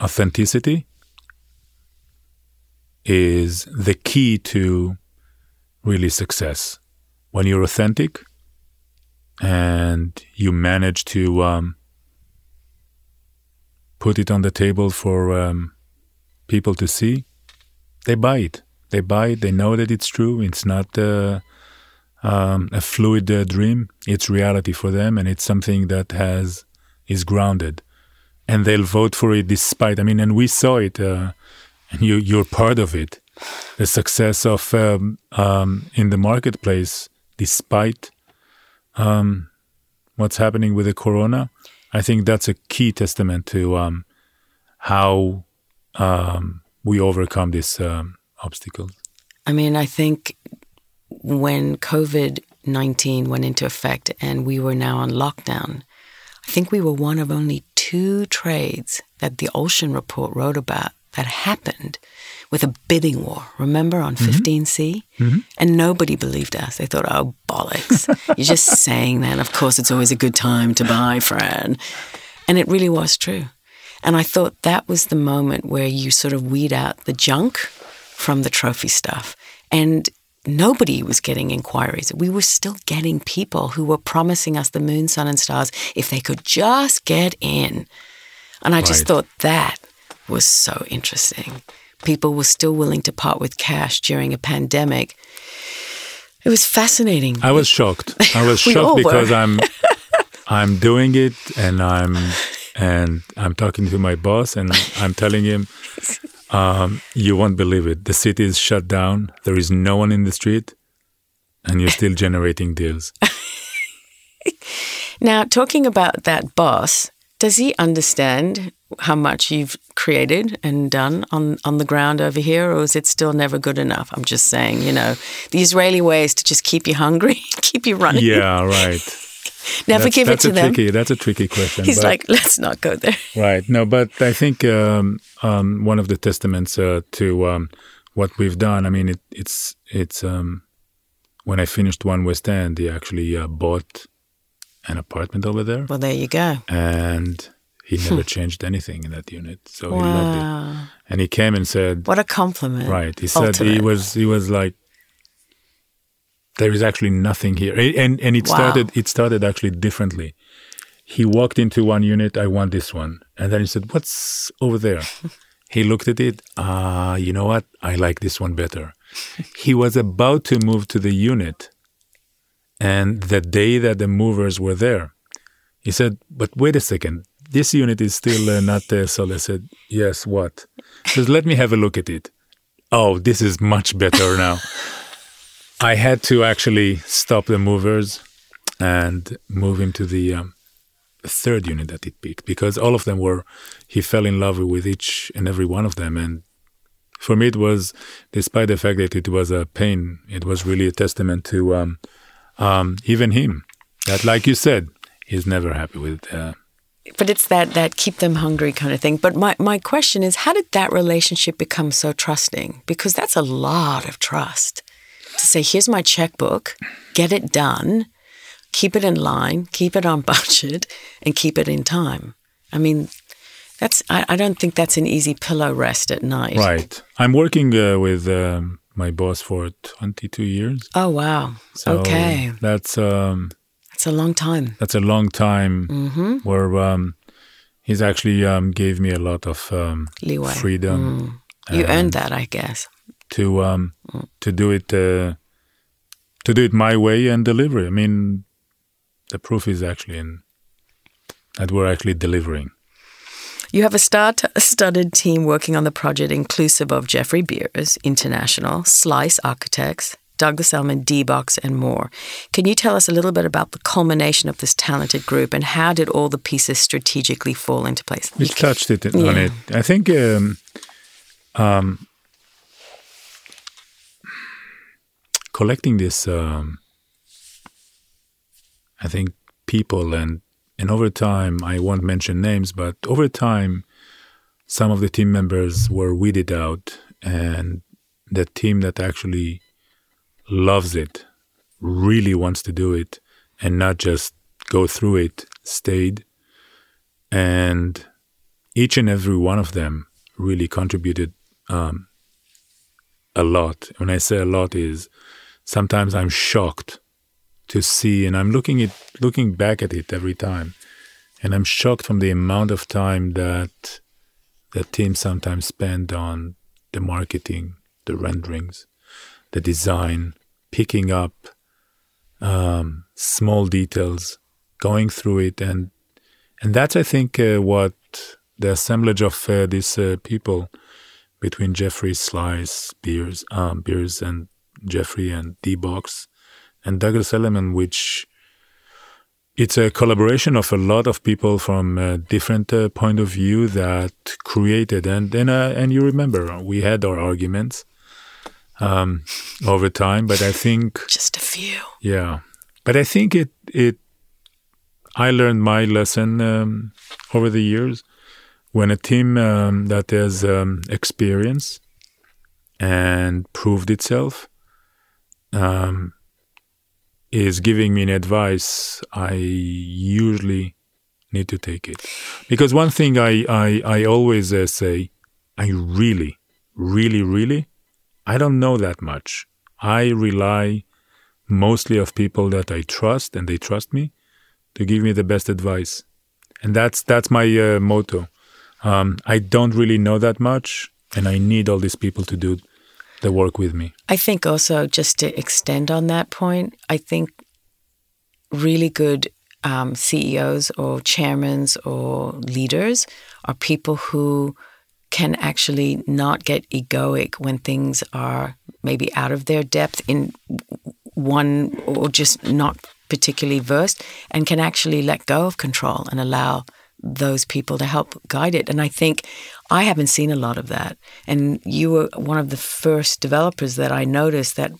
authenticity, is the key to really success. When you're authentic, and you manage to um, put it on the table for um, people to see, they buy it. They buy it. They know that it's true. It's not uh, um, a fluid uh, dream. It's reality for them, and it's something that has is grounded, and they'll vote for it despite. I mean, and we saw it, uh, and you you're part of it. The success of um, um, in the marketplace, despite um, what's happening with the corona, I think that's a key testament to um, how um, we overcome these obstacles. I mean, I think when COVID 19 went into effect and we were now on lockdown, I think we were one of only two trades that the Olshan report wrote about that happened with a bidding war, remember on mm-hmm. 15C? Mm-hmm. And nobody believed us. They thought, oh, bollocks. You're just saying that. Of course, it's always a good time to buy, Fran. And it really was true. And I thought that was the moment where you sort of weed out the junk from the trophy stuff. And nobody was getting inquiries. We were still getting people who were promising us the moon, sun, and stars if they could just get in. And I right. just thought that was so interesting. People were still willing to part with cash during a pandemic. It was fascinating. I was shocked. I was shocked because I'm I'm doing it and I'm and I'm talking to my boss and I'm telling him um, you won't believe it. The city is shut down. There is no one in the street, and you're still generating deals. now, talking about that boss, does he understand how much you've created and done on, on the ground over here, or is it still never good enough? I'm just saying, you know, the Israeli way is to just keep you hungry, keep you running. Yeah, right. Never that's, give that's it to them. Tricky, that's a tricky question. He's like, let's not go there. Right. No, but I think um, um, one of the testaments uh, to um, what we've done. I mean, it, it's it's um, when I finished One West End, he actually uh, bought an apartment over there. Well, there you go. And he never changed anything in that unit, so wow. he loved it. And he came and said, "What a compliment!" Right. He said Ultimate. he was he was like there is actually nothing here. And and it wow. started it started actually differently. He walked into one unit, I want this one. And then he said, What's over there? he looked at it, ah, uh, you know what? I like this one better. he was about to move to the unit. And the day that the movers were there, he said, But wait a second, this unit is still uh, not there. So I said, Yes, what? He says, Let me have a look at it. Oh, this is much better now. I had to actually stop the movers and move him to the um, third unit that he picked because all of them were, he fell in love with each and every one of them. And for me, it was, despite the fact that it was a pain, it was really a testament to um, um, even him that, like you said, he's never happy with. Uh, but it's that that keep them hungry kind of thing. But my, my question is, how did that relationship become so trusting? Because that's a lot of trust to say, here's my checkbook, get it done, keep it in line, keep it on budget, and keep it in time. I mean, that's I, I don't think that's an easy pillow rest at night. Right. I'm working uh, with um, my boss for 22 years. Oh wow. So okay. That's um, that's a long time. That's a long time mm-hmm. where um, he's actually um, gave me a lot of um, leeway, freedom. Mm. You earned that, I guess to um, to do it uh, to do it my way and deliver. I mean, the proof is actually in that we're actually delivering. You have a star-studded team working on the project, inclusive of Jeffrey Beers International, SLCE Architects, Douglas Elliman, D-Box, and more. Can you tell us a little bit about the culmination of this talented group and how did all the pieces strategically fall into place? We touched it yeah. on it. I think um, um, collecting this, um, I think people and and over time, I won't mention names, but over time, some of the team members were weeded out, and the team that actually loves it, really wants to do it, and not just go through it, stayed. And each and every one of them really contributed um, a lot. When I say a lot, is sometimes I'm shocked to see, and I'm looking at looking back at it every time, and I'm shocked from the amount of time that the team sometimes spend on the marketing, the renderings, the design, picking up um, small details, going through it, and and that's I think uh, what the assemblage of uh, these uh, people between Jeffrey SLCE, Beers, um, Beers, and Jeffrey and D Box and Douglas Elliman, which it's a collaboration of a lot of people from a different uh, point of view that created and and uh, and you remember we had our arguments um, over time, but I think just a few. Yeah, but I think it it I learned my lesson um, over the years when a team um, that has um, experience and proved itself um, is giving me an advice, I usually need to take it. Because one thing I, I, I always uh, say, I really, really, really, I don't know that much. I rely mostly of people that I trust and they trust me to give me the best advice. And that's that's my uh, motto. Um, I don't really know that much, and I need all these people to do the work with me. I think also just to extend on that point, I think really good um, CEOs or chairmen or leaders are people who can actually not get egoic when things are maybe out of their depth in one or just not particularly versed and can actually let go of control and allow those people to help guide it. And I think I haven't seen a lot of that. And you were one of the first developers that I noticed that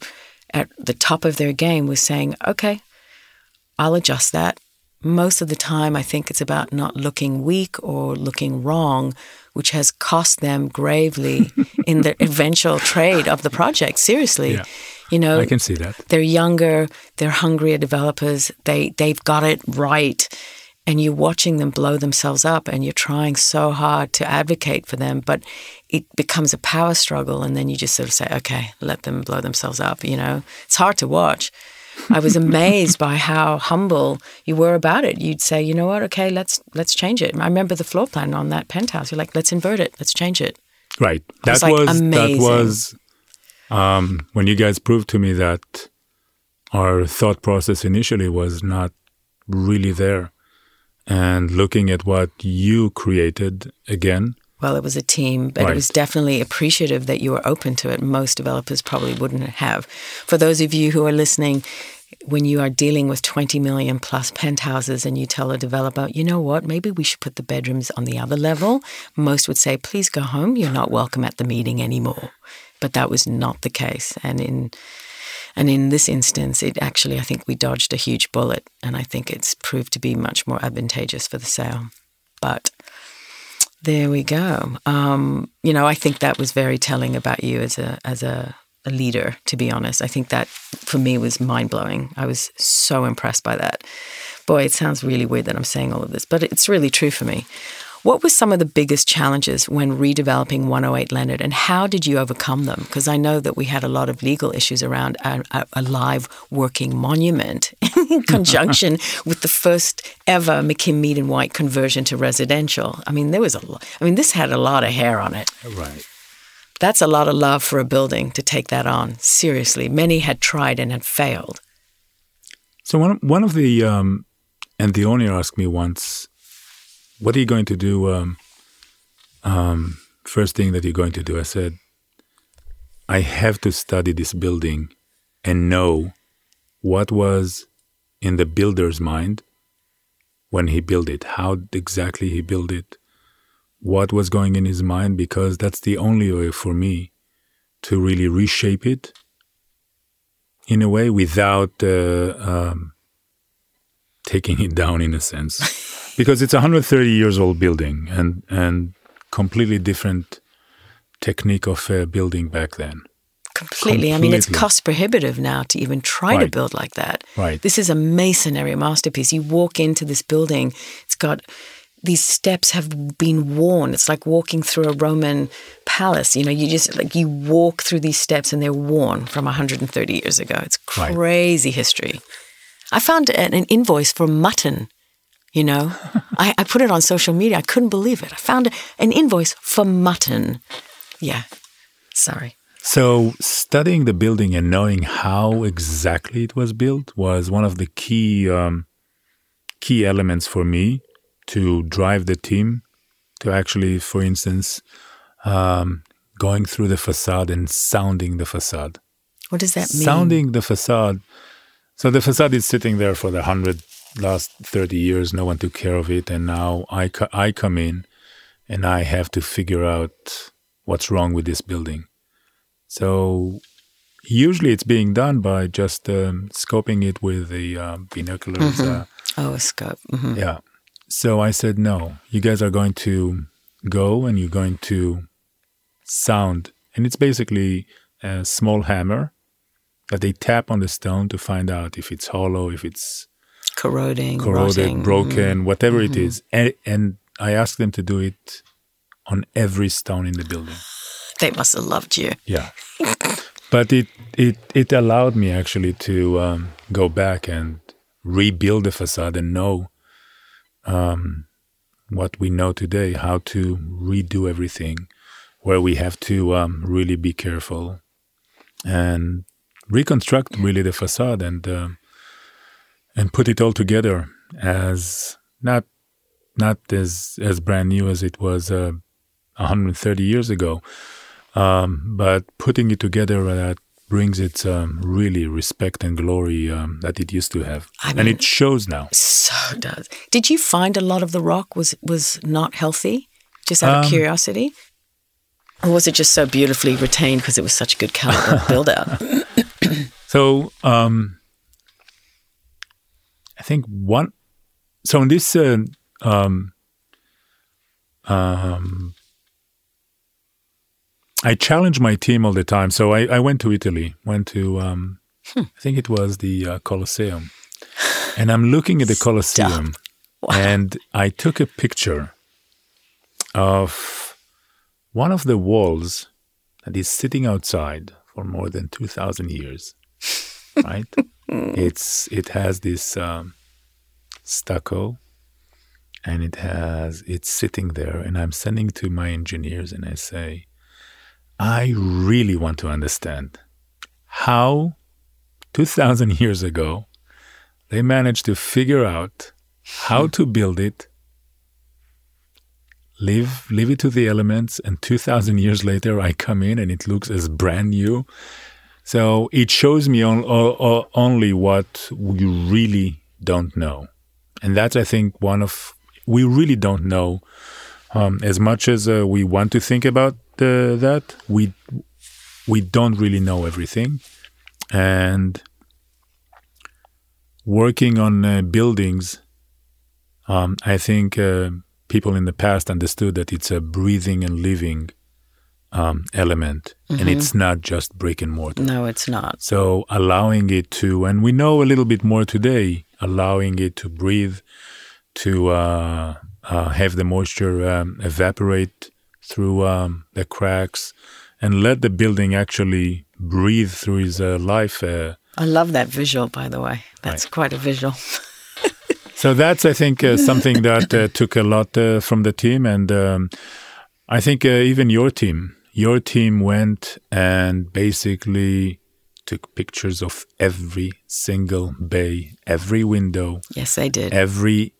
at the top of their game was saying, okay, I'll adjust that. Most of the time, I think it's about not looking weak or looking wrong, which has cost them gravely in the eventual trade of the project. Seriously. Yeah. You know, I can see that. They're younger, they're hungrier developers, they, they've got it right and you're watching them blow themselves up and you're trying so hard to advocate for them but it becomes a power struggle and then you just sort of say okay let them blow themselves up you know? It's hard to watch. I was amazed by how humble you were about it. You'd say you know what? Okay let's let's change it. I remember the floor plan on that penthouse. You're like let's invert it. Let's change it. Right. That was, like, was amazing. that was um, when you guys proved to me that our thought process initially was not really there and looking at what you created again. Well, it was a team, but right. it was definitely appreciative that you were open to it. Most developers probably wouldn't have. For those of you who are listening, when you are dealing with 20 million plus penthouses and you tell a developer, you know what, maybe we should put the bedrooms on the other level, most would say, please go home. You're not welcome at the meeting anymore. But that was not the case. And in and in this instance, it actually, I think we dodged a huge bullet, and I think it's proved to be much more advantageous for the sale. But there we go. Um, you know, I think that was very telling about you as a as a, a leader. To be honest, I think that for me was mind blowing. I was so impressed by that. Boy, it sounds really weird that I'm saying all of this, but it's really true for me. What were some of the biggest challenges when redeveloping 108 Leonard, and how did you overcome them? Because I know that we had a lot of legal issues around a, a live working monument in conjunction with the first ever McKim Mead and White conversion to residential. I mean, there was a lot. I mean, this had a lot of hair on it. Right. That's a lot of love for a building to take that on. Seriously, many had tried and had failed. So one one of the um, and the owner asked me once what are you going to do? Um, um, first thing that you're going to do, I said, I have to study this building and know what was in the builder's mind when he built it, how exactly he built it, what was going in his mind, because that's the only way for me to really reshape it in a way without uh, um, taking it down in a sense. because it's a 130 years old building and and completely different technique of uh, building back then. Completely. Completely. I mean, it's cost prohibitive now to even try right. to build like that. Right. This is a masonry masterpiece. You walk into this building, it's got these steps have been worn. It's like walking through a Roman palace. You know, you just like you walk through these steps and they're worn from 130 years ago. It's crazy right. history. I found an, an invoice for mutton you know, I, I put it on social media. I couldn't believe it. I found an invoice for mutton. Yeah. Sorry. So, studying the building and knowing how exactly it was built was one of the key um, key elements for me to drive the team to actually, for instance, um, going through the facade and sounding the facade. What does that mean? Sounding the facade. So the facade is sitting there for the hundred last thirty years. No one took care of it, and now I co- I come in, and I have to figure out what's wrong with this building. So usually it's being done by just um, scoping it with the uh, binoculars. Mm-hmm. Uh, oh, a scope. Mm-hmm. yeah. So I said, no, you guys are going to go and you're going to sound. And it's basically a small hammer that they tap on the stone to find out if it's hollow, if it's Corroding, corroded, rotting. broken, whatever it is. And, and I asked them to do it on every stone in the building. They must have loved you. Yeah. but it, it, it allowed me actually to um, go back and rebuild the facade and know um, what we know today, how to redo everything, where we have to um, really be careful and reconstruct really the facade and um, and put it all together as not not as as brand new as it was uh, 130 years ago, um, but putting it together that brings its um, really respect and glory um, that it used to have, I and it shows now. So does. Did you find a lot of the rock was was not healthy? Just out of Um, curiosity, or was it just so beautifully retained because it was such a good caliber build out? So um, I think one. So in this uh, um, um, I challenge my team all the time. So I, I went to Italy, went to um, I think it was the uh, Colosseum, and I'm looking at the Colosseum, and I took a picture of one of the walls that is sitting outside for more than two thousand years. Right? it's it has this um, stucco, and it has it's sitting there, and I'm sending to my engineers, and I say. I really want to understand how 2000 years ago they managed to figure out how to build it leave leave it to the elements and 2000 years later I come in and it looks as brand new so it shows me on, only what we really don't know. And that's I think one of we really don't know um, as much as uh, we want to think about uh, that, we we don't really know everything, and working on uh, buildings, um, I think uh, people in the past understood that it's a breathing and living um, element, and it's not just brick and mortar. no, it's not. So allowing it to, and we know a little bit more today, allowing it to breathe, to uh, uh, have the moisture um, evaporate through um, the cracks, and let the building actually breathe through its uh, life. Uh, I love that visual, by the way. That's quite a visual. so that's, I think, uh, something that uh, took a lot uh, from the team, and um, I think uh, even your team, your team went and basically took pictures of every single bay, every window, Yes, they did. every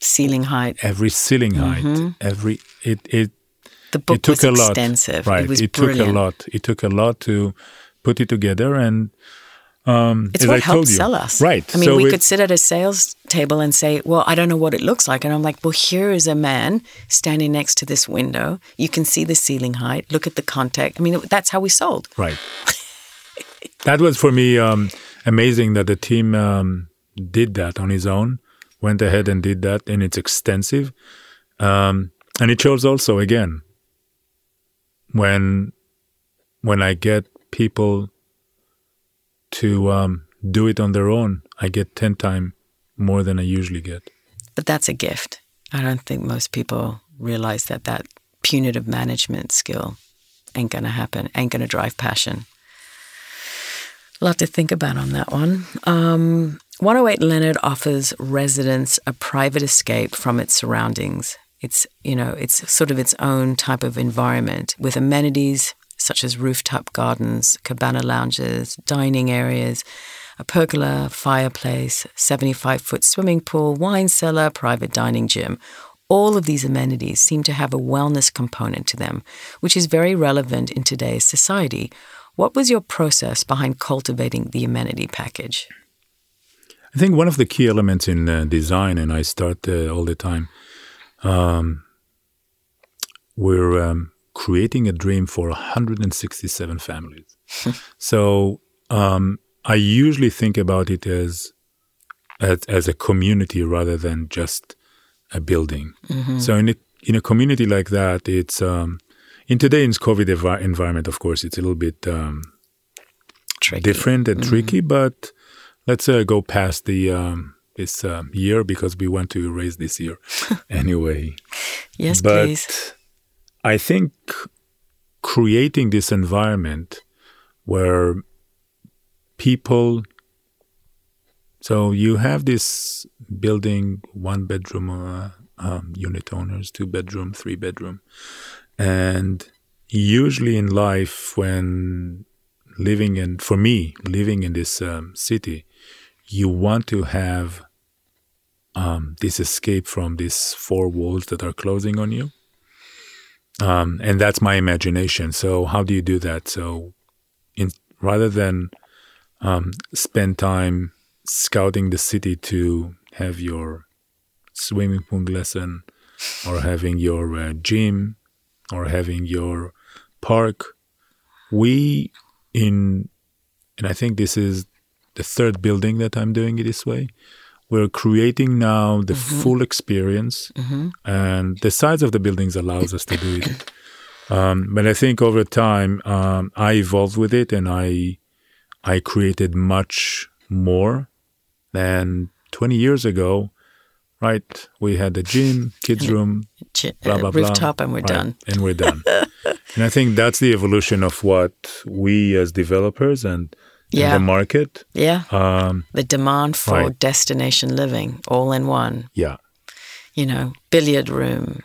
Ceiling height. every ceiling mm-hmm. height, every it it The book it took was a lot. extensive. Right, It was took a lot. It took a lot to put it together, and um, It's what I you, sell us. Right. I mean, so we it- could sit at a sales table and say, Well, I don't know what it looks like. And I'm like, Well, here is a man standing next to this window. You can see the ceiling height. Look at the contact. I mean, that's how we sold. Right. that was for me um, amazing that the team um, did that on his own, went ahead and did that, and it's extensive. Um, and it shows also again when when I get people to um, do it on their own, I get ten times more than I usually get. But that's a gift. I don't think most people realize that that punitive management skill ain't going to happen, ain't going to drive passion. A lot to think about on that one. Um, 108 Leonard offers residents a private escape from its surroundings. It's, you know, it's sort of its own type of environment with amenities, such as rooftop gardens, cabana lounges, dining areas, a pergola, fireplace, 75 foot swimming pool, wine cellar, private dining gym. All of these amenities seem to have a wellness component to them, which is very relevant in today's society. What was your process behind cultivating the amenity package? I think one of the key elements in uh, design, and I start uh, all the time, um, we're um, creating a dream for 167 families. so um, I usually think about it as, as, as a community rather than just a building. Mm-hmm. So in a in a community like that, it's um, in today's COVID ev- environment. Of course, it's a little bit um, different and mm-hmm. tricky, but let's uh, go past the um, this uh, year because we want to erase this year anyway. yes, but please. I think creating this environment where people so you have this building one bedroom uh, um, unit owners two bedroom three bedroom and usually in life when living in for me living in this um, city you want to have um, this escape from these four walls that are closing on you. Um, and that's my imagination. So how do you do that? So, in, rather than um, spend time scouting the city to have your swimming pool lesson, or having your uh, gym, or having your park, we in, and I think this is the third building that I'm doing it this way. We're creating now the mm-hmm. full experience, mm-hmm. and the size of the buildings allows us to do it. Um, but I think over time, um, I evolved with it, and I I created much more than 20 years ago. Right, we had the gym, kids room, blah blah blah, rooftop, and we're right, done. And we're done. and I think that's the evolution of what we as developers and yeah. in the market. Yeah. Um, the demand for right. destination living all in one. Yeah. You know, billiard room,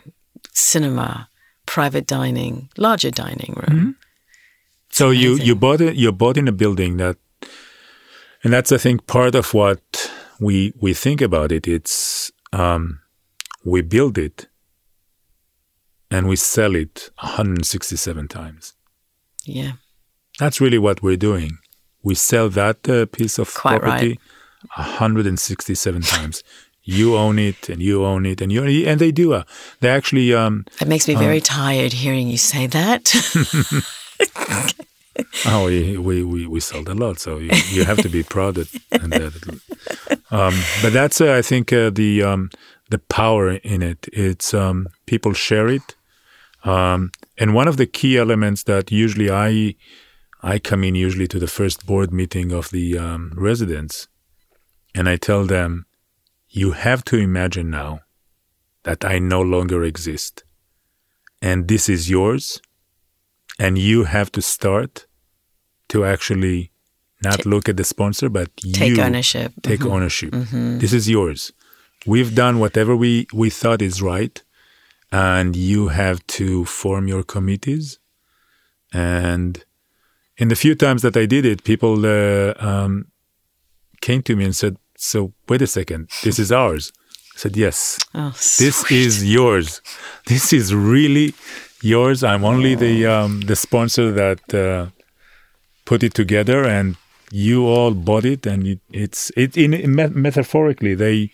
cinema, private dining, larger dining room. Mm-hmm. So you you bought it you bought in a building that and that's I think part of what we we think about it. It's um, we build it and we sell it 167 times. Yeah. That's really what we're doing we sell that uh, piece of Quite property right. 167 times. You own it, and you own it, and you it, and they do. Uh, they actually. Um, it makes me very uh, tired hearing you say that. oh, we, we, we, we sold a lot, so you, you have to be proud of that. Um, but that's, uh, I think, uh, the um, the power in it. It's um, people share it, um, and one of the key elements that usually I I come in usually to the first board meeting of the um, residents and I tell them, you have to imagine now that I no longer exist. And this is yours. And you have to start to actually not look at the sponsor, but take ownership. Take mm-hmm. ownership. Mm-hmm. This is yours. We've done whatever we, we thought is right. And you have to form your committees and in the few times that I did it, people uh, um, came to me and said, "So wait a second, this is ours." I said, "Yes, oh, this is yours. This is really yours. I'm only the um, the sponsor that uh, put it together, and you all bought it. And it, it's it in, in metaphorically they."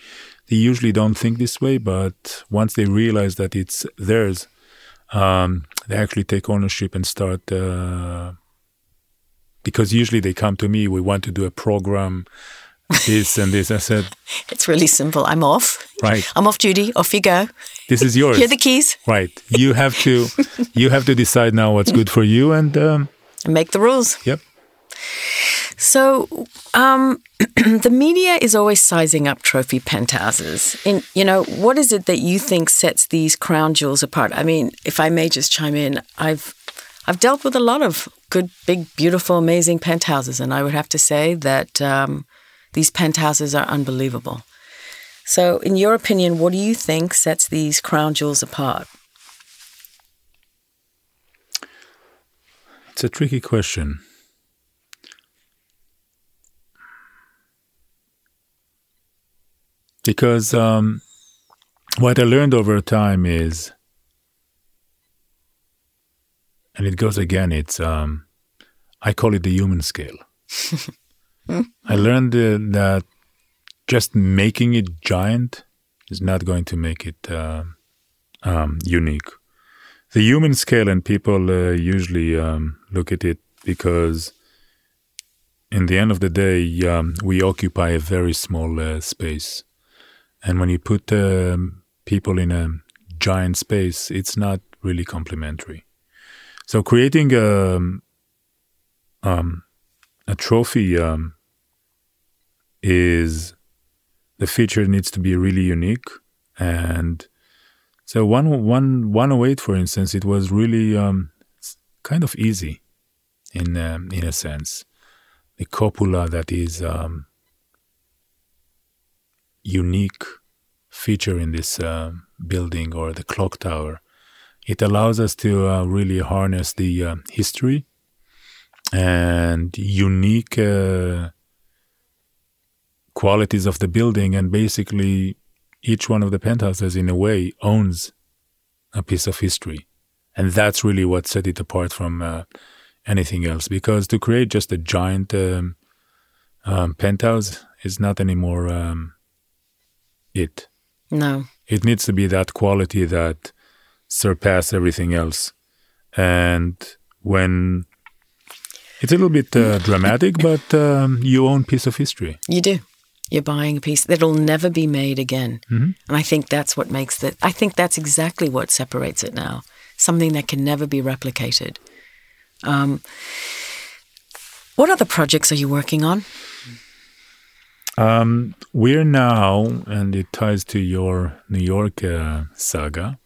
They usually don't think this way, but once they realize that it's theirs, um, they actually take ownership and start uh, because usually they come to me, we want to do a program, this and this. I said, It's really simple. I'm off. Right. I'm off duty. Off you go. This is yours. Here are the keys. Right. You have to, you have to decide now what's good for you and, um, and make the rules. Yep. So, um, the media is always sizing up trophy penthouses. In you know, what is it that you think sets these crown jewels apart? I mean, if I may just chime in, I've I've dealt with a lot of good, big, beautiful, amazing penthouses, and I would have to say that um, these penthouses are unbelievable. So, in your opinion, what do you think sets these crown jewels apart? it's a tricky question. Because um, what I learned over time is, and it goes again, it's, um, I call it the human scale. I learned uh, that just making it giant is not going to make it uh, um, unique. The human scale, and people uh, usually um, look at it because, in the end of the day, um, we occupy a very small uh, space. And when you put um, people in a giant space, it's not really complementary. So creating a, um, um, a trophy um, is the feature needs to be really unique. And so one one 108 for instance it was really um, kind of easy in um, in a sense. The cupola that is um, unique feature in this uh, building or the clock tower it allows us to uh, really harness the uh, history and unique uh, qualities of the building, and basically each one of the penthouses, in a way, owns a piece of history, and that's really what set it apart from uh, anything else. Because to create just a giant um, um, penthouse is not anymore um, it. No, it needs to be that quality that surpass everything else, and when it's a little bit uh, dramatic, but um, you own piece of history. You do. You're buying a piece that'll never be made again. Mm-hmm. And I think that's what makes it, I think that's exactly what separates it now. Something that can never be replicated. Um, what other projects are you working on? Um, we're now, and it ties to your New York uh, saga.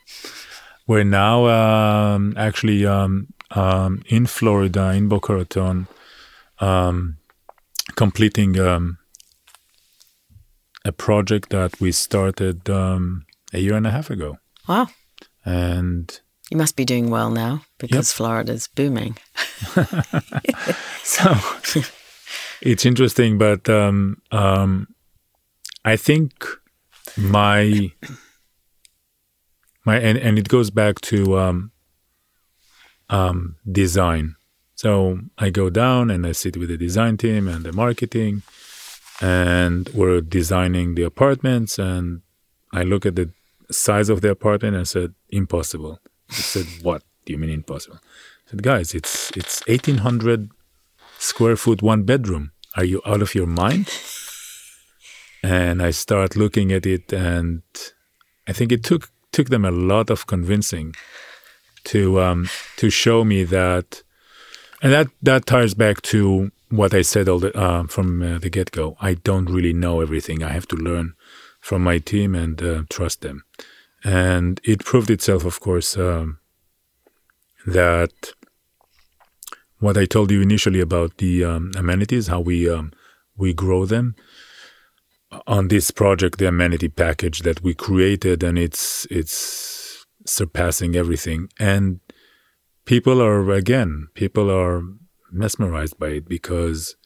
We're now um, actually um, um in Florida, in Boca Raton, um, completing um, a project that we started um, a year and a half ago. Wow. And you must be doing well now because yep. Florida's booming. so it's interesting, but um, um, I think my my and, and it goes back to um, um, design. So I go down and I sit with the design team and the marketing, and we're designing the apartments and i look at the size of the apartment and I said impossible. I said what? Do you mean impossible? I said guys it's it's 1800 square foot one bedroom. Are you out of your mind? And i start looking at it and i think it took took them a lot of convincing to um to show me that and that that ties back to what I said all the, uh, from uh, the get go. I don't really know everything. I have to learn from my team and uh, trust them. And it proved itself, of course, um, that what I told you initially about the um, amenities, how we um, we grow them on this project, the amenity package that we created, and it's it's surpassing everything. And people are again, people are mesmerized by it because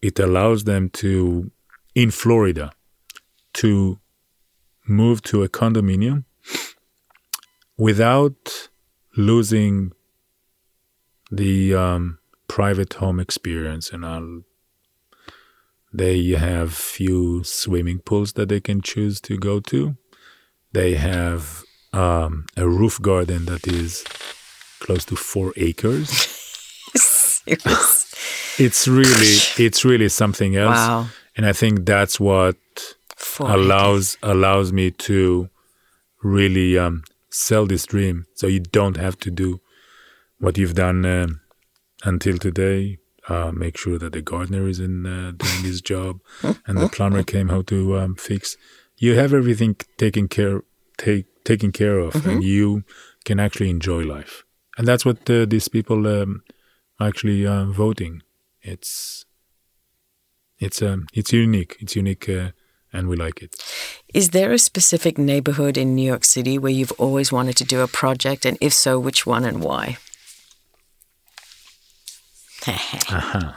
it allows them to, in Florida, to move to a condominium without losing the um, private home experience. And I'll, they have few swimming pools that they can choose to go to. They have um, a roof garden that is close to four acres. it's really it's really something else. Wow. And I think that's what allows allows me to really um, sell this dream. So you don't have to do what you've done uh, until today. Uh, make sure that the gardener is in uh, doing his job, and the plumber came how to um, fix. You have everything taken care take taken care of, mm-hmm. and you can actually enjoy life. And that's what uh, these people um, actually uh, voting. It's it's um it's unique. It's unique, uh, and we like it. Is there a specific neighborhood in New York City where you've always wanted to do a project, and if so, which one and why? uh-huh.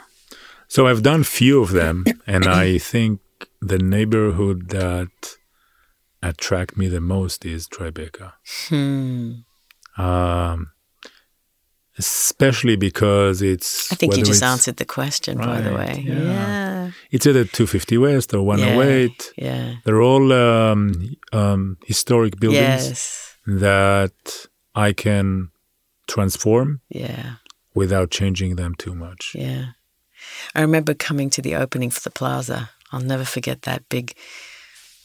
So I've done few of them, and I think the neighborhood that attract me the most is Tribeca. Hmm. Um, especially because it's. I think you just answered the question, by the way. yeah. Yeah. It's either 250 West or 108. Yeah. They're all um, um, historic buildings Yes. that I can transform Yeah. Without changing them too much. Yeah. I remember coming to the opening for the plaza. I'll never forget that big,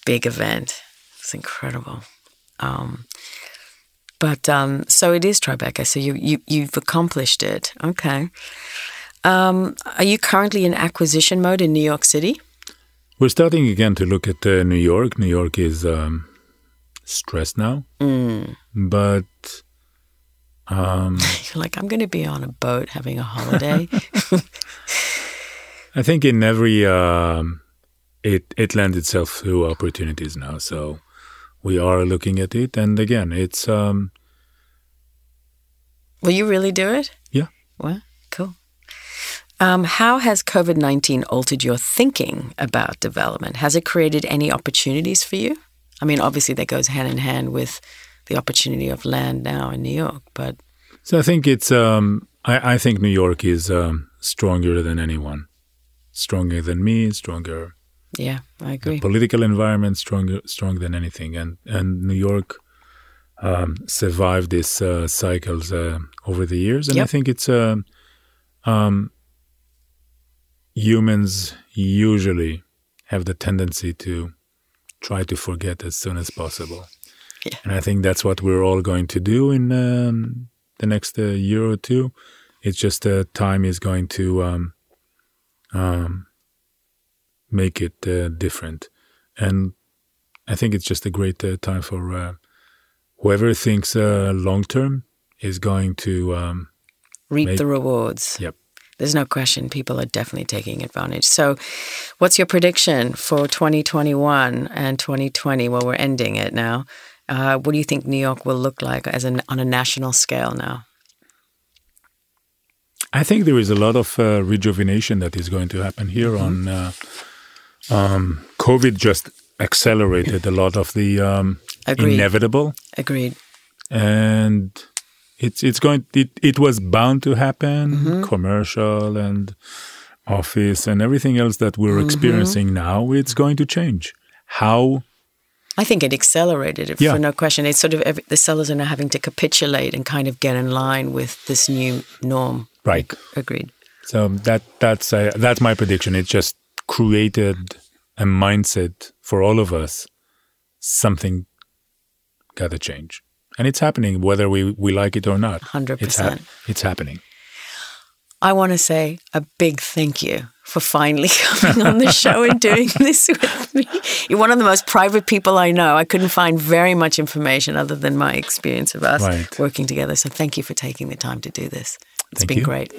big event. It's incredible. Um, but um, so it is Tribeca. So you, you you've accomplished it. Okay. Um, are you currently in acquisition mode in New York City? We're starting again to look at uh, New York. New York is um, stressed now, Mm. but um, You're like, I'm going to be on a boat having a holiday. I think in every um, it it lends itself to opportunities now. So we are looking at it, and again, it's um, Will you really do it? Yeah. Well, cool. Um, how has COVID 19 altered your thinking about development? Has it created any opportunities for you? I mean, obviously, that goes hand in hand with the opportunity of land now in New York, but so I think it's um, I, I think New York is um, stronger than anyone, stronger than me, stronger yeah, I the agree. political environment stronger stronger than anything. And and New York um, survived these uh, cycles uh, over the years. And I think it's uh, um, humans usually have the tendency to try to forget as soon as possible Yeah. and I think that's what we're all going to do in um, the next uh, year or two it's just uh, time is going to um, um, make it uh, different. And I think it's just a great uh, time for uh, whoever thinks uh, long term is going to. Um, Reap Maybe- the rewards. Yep. There's no question. People are definitely taking advantage. So, what's your prediction for 2021 and 2020? Well, we're ending it now. Uh, what do you think New York will look like as an, on a national scale now? I think there is a lot of uh, rejuvenation that is going to happen here. On uh, um, COVID, just accelerated a lot of the um, Agreed. inevitable, Agreed. and it's it's going. It it was bound to happen. Commercial and office and everything else that we're experiencing now. It's going to change. How I think it accelerated it Yeah. for no question. It's sort of every, the sellers are now having to capitulate and kind of get in line with this new norm. right? Agreed. So that that's uh, that's my prediction. It just created a mindset for all of us. Something got to change, and it's happening whether we, we like it or not. 100%. It's, hap- it's happening. I want to say a big thank you for finally coming on the show and doing this with me. You're one of the most private people I know. I couldn't find very much information other than my experience of us right. working together. So thank you for taking the time to do this. It's thank been you. great.